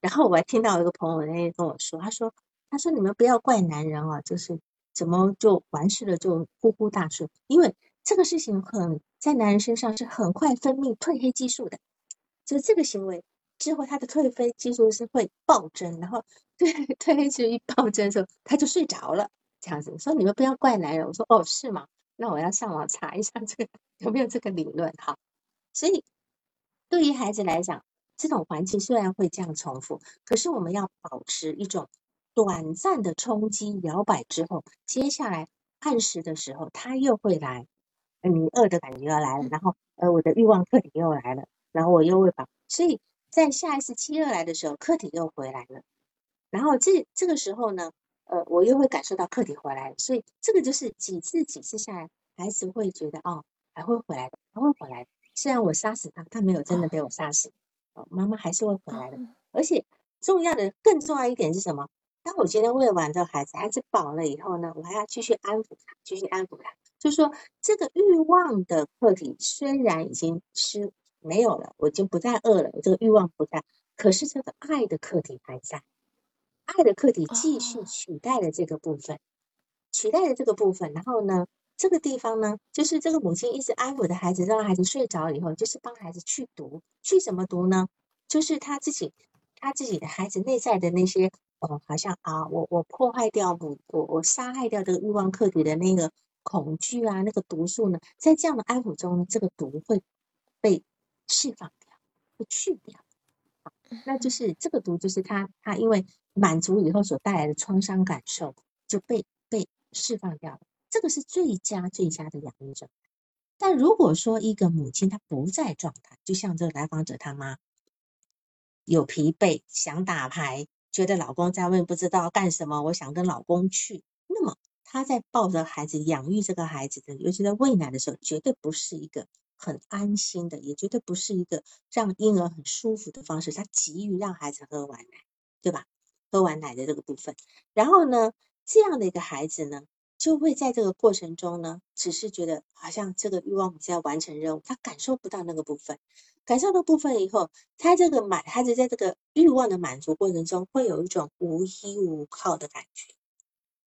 然后我还听到一个朋友那天跟我说，他说，他说你们不要怪男人啊，就是怎么就完事了就呼呼大睡，因为这个事情很在男人身上是很快分泌褪黑激素的，就这个行为之后他的褪黑激素是会暴增，然后 对褪黑激素一暴增的时候他就睡着了，这样子，说你们不要怪男人，我说哦是吗？那我要上网查一下这个有没有这个理论哈，所以对于孩子来讲。这种环境虽然会这样重复，可是我们要保持一种短暂的冲击摇摆之后，接下来按时的时候，它又会来，你饿的感觉要来了，然后呃我的欲望客体又来了，然后我又会把，所以在下一次饥饿来的时候，客体又回来了，然后这这个时候呢，呃我又会感受到客体回来，所以这个就是几次几次下来，孩子会觉得哦还会回来的，还会回来的，虽然我杀死他，他没有真的被我杀死。妈妈还是会回来的，而且重要的、更重要一点是什么？当我今天喂完这个孩子，孩子饱了以后呢，我还要继续安抚他，继续安抚他。就是说，这个欲望的客体虽然已经吃没有了，我已经不再饿了，这个欲望不在，可是这个爱的客体还在，爱的客体继续取代了这个部分，取代了这个部分，然后呢？这个地方呢，就是这个母亲一直安抚的孩子，让孩子睡着以后，就是帮孩子去毒，去什么毒呢？就是他自己，他自己的孩子内在的那些，呃，好像啊，我我破坏掉母，我我杀害掉这个欲望客体的那个恐惧啊，那个毒素呢，在这样的安抚中呢，这个毒会被释放掉，会去掉。那就是这个毒，就是他他因为满足以后所带来的创伤感受就被被释放掉了。这个是最佳最佳的养育者，但如果说一个母亲她不在状态，就像这个来访者他妈有疲惫，想打牌，觉得老公在外面不知道干什么，我想跟老公去，那么她在抱着孩子养育这个孩子的，尤其在喂奶的时候，绝对不是一个很安心的，也绝对不是一个让婴儿很舒服的方式。她急于让孩子喝完奶，对吧？喝完奶的这个部分，然后呢，这样的一个孩子呢？就会在这个过程中呢，只是觉得好像这个欲望在完成任务，他感受不到那个部分，感受到部分以后，他这个满，孩子在这个欲望的满足过程中，会有一种无依无靠的感觉。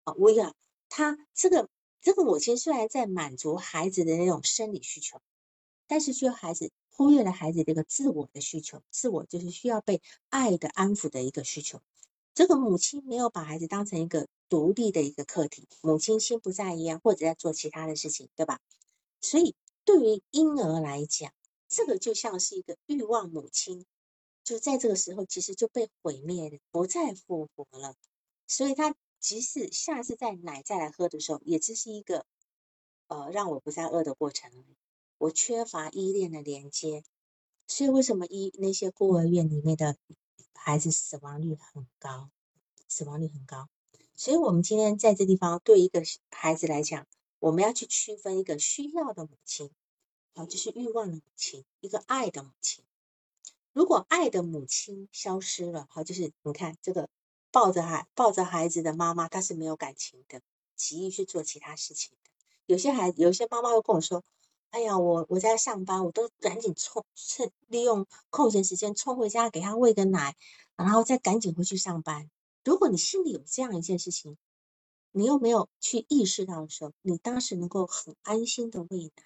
啊，无依啊，他这个这个母亲虽然在满足孩子的那种生理需求，但是却孩子忽略了孩子这个自我的需求，自我就是需要被爱的安抚的一个需求。这个母亲没有把孩子当成一个。独立的一个课题，母亲心不在焉，或者在做其他的事情，对吧？所以对于婴儿来讲，这个就像是一个欲望母亲，就在这个时候其实就被毁灭了，不再复活了。所以他即使下次再奶再来喝的时候，也只是一个呃让我不再饿的过程。我缺乏依恋的连接，所以为什么一那些孤儿院里面的孩子死亡率很高，死亡率很高？所以，我们今天在这地方，对一个孩子来讲，我们要去区分一个需要的母亲，好，就是欲望的母亲，一个爱的母亲。如果爱的母亲消失了，好，就是你看这个抱着孩抱着孩子的妈妈，她是没有感情的，急于去做其他事情的。有些孩有些妈妈会跟我说：“哎呀，我我在上班，我都赶紧冲趁利用空闲时间冲回家给他喂个奶，然后再赶紧回去上班。”如果你心里有这样一件事情，你又没有去意识到的时候，你当时能够很安心的喂奶，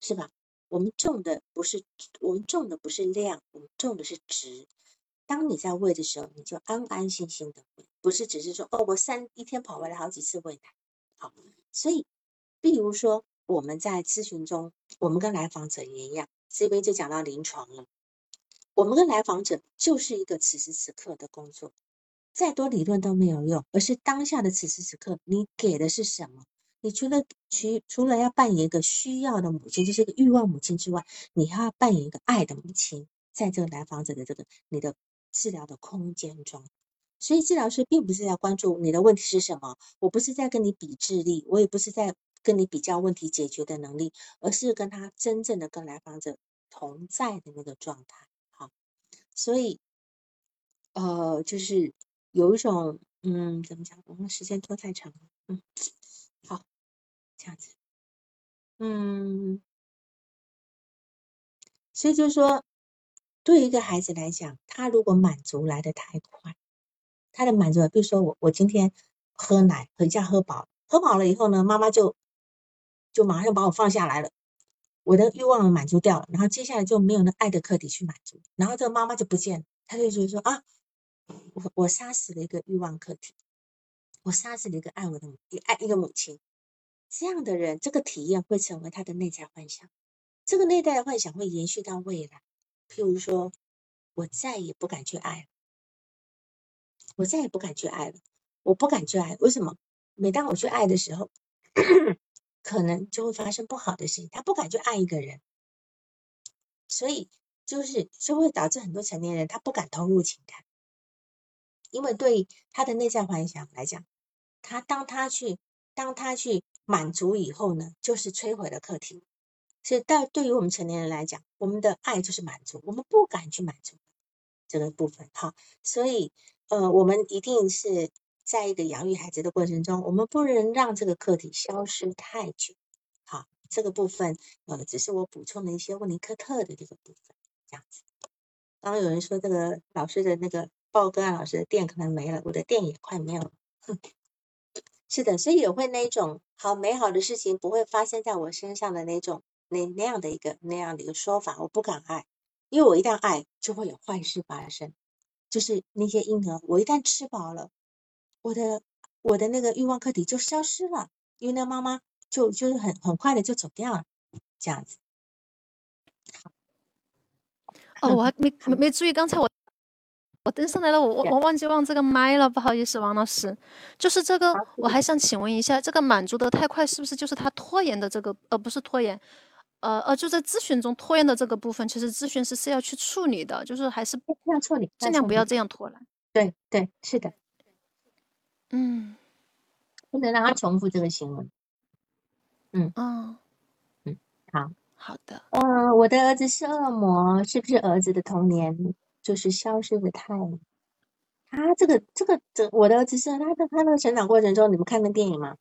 是吧？我们重的不是我们重的不是量，我们重的是值。当你在喂的时候，你就安安心心的喂，不是只是说哦，我三一天跑回来好几次喂奶。好，所以，比如说我们在咨询中，我们跟来访者也一样，这边就讲到临床了。我们跟来访者就是一个此时此刻的工作。再多理论都没有用，而是当下的此时此刻，你给的是什么？你除了除除了要扮演一个需要的母亲，就是一个欲望母亲之外，你还要扮演一个爱的母亲，在这个来访者的这个你的治疗的空间中。所以治疗师并不是在关注你的问题是什么，我不是在跟你比智力，我也不是在跟你比较问题解决的能力，而是跟他真正的跟来访者同在的那个状态。好，所以呃，就是。有一种，嗯，怎么讲？我们时间拖太长了，嗯，好，这样子，嗯，所以就是说，对一个孩子来讲，他如果满足来的太快，他的满足，比如说我，我今天喝奶回家喝饱，喝饱了以后呢，妈妈就就马上把我放下来了，我的欲望满足掉了，然后接下来就没有那爱的课题去满足，然后这个妈妈就不见了，他就觉得说啊。我我杀死了一个欲望客体，我杀死了一个爱我的母爱一个母亲，这样的人，这个体验会成为他的内在幻想，这个内在的幻想会延续到未来。譬如说，我再也不敢去爱了，我再也不敢去爱了，我不敢去爱，为什么？每当我去爱的时候，可能就会发生不好的事情。他不敢去爱一个人，所以就是就会导致很多成年人他不敢投入情感。因为对他的内在幻想来讲，他当他去当他去满足以后呢，就是摧毁了客体。所以，但对于我们成年人来讲，我们的爱就是满足，我们不敢去满足这个部分。哈，所以呃，我们一定是在一个养育孩子的过程中，我们不能让这个客体消失太久。好，这个部分呃，只是我补充了一些问尼科特的这个部分，这样子。刚刚有人说这个老师的那个。报个案老师的店可能没了，我的店也快没有了。是的，所以也会那种好美好的事情不会发生在我身上的那种那那样的一个那样的一个说法，我不敢爱，因为我一旦爱就会有坏事发生。就是那些婴儿，我一旦吃饱了，我的我的那个欲望客体就消失了，因为那妈妈就就是很很快的就走掉了，这样子。哦，我还没没没注意刚才我。我登上来了，我我我忘记忘这个麦了，不好意思，王老师。就是这个，我还想请问一下，这个满足的太快，是不是就是他拖延的这个？呃，不是拖延，呃呃，就在咨询中拖延的这个部分，其实咨询师是要去处理的，就是还是尽量处理，尽量不要这样拖了。对对，是的，嗯，不能让他重复这个行为。嗯嗯嗯，好好的。嗯，我的儿子是恶魔，是不是儿子的童年？就是消失的太，他这个这个这我的儿子是他的他那个成长过程中，你们看那电影吗？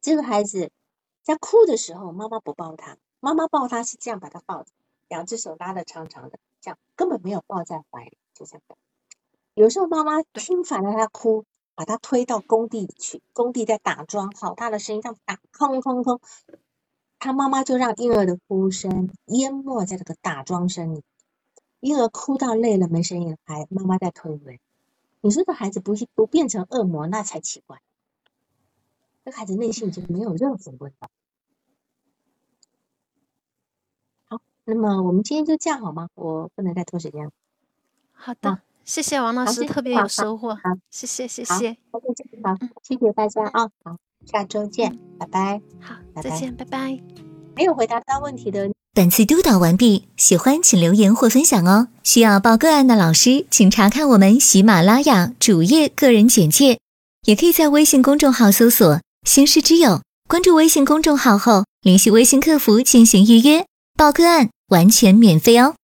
这个孩子在哭的时候，妈妈不抱他，妈妈抱他是这样把他抱着，两只手拉的长长的，这样根本没有抱在怀里，就这样。有时候妈妈听烦了他哭，把他推到工地去，工地在打桩，好大的声音，这样打，空空空，他妈妈就让婴儿的哭声淹没在这个打桩声里。婴儿哭到累了没声音了，还妈妈在推诿。你说这孩子不不变成恶魔，那才奇怪。这孩子内心已经没有任何问题。好，那么我们今天就这样好吗？我不能再拖时间了。好的，谢谢王老师，特别有收获。好，谢谢谢谢。好，谢谢大家啊。好，下周见，拜拜。好，再见，拜拜。没有回答到问题的。本次督导完毕，喜欢请留言或分享哦。需要报个案的老师，请查看我们喜马拉雅主页个人简介，也可以在微信公众号搜索“星师之友”，关注微信公众号后联系微信客服进行预约报个案，完全免费哦。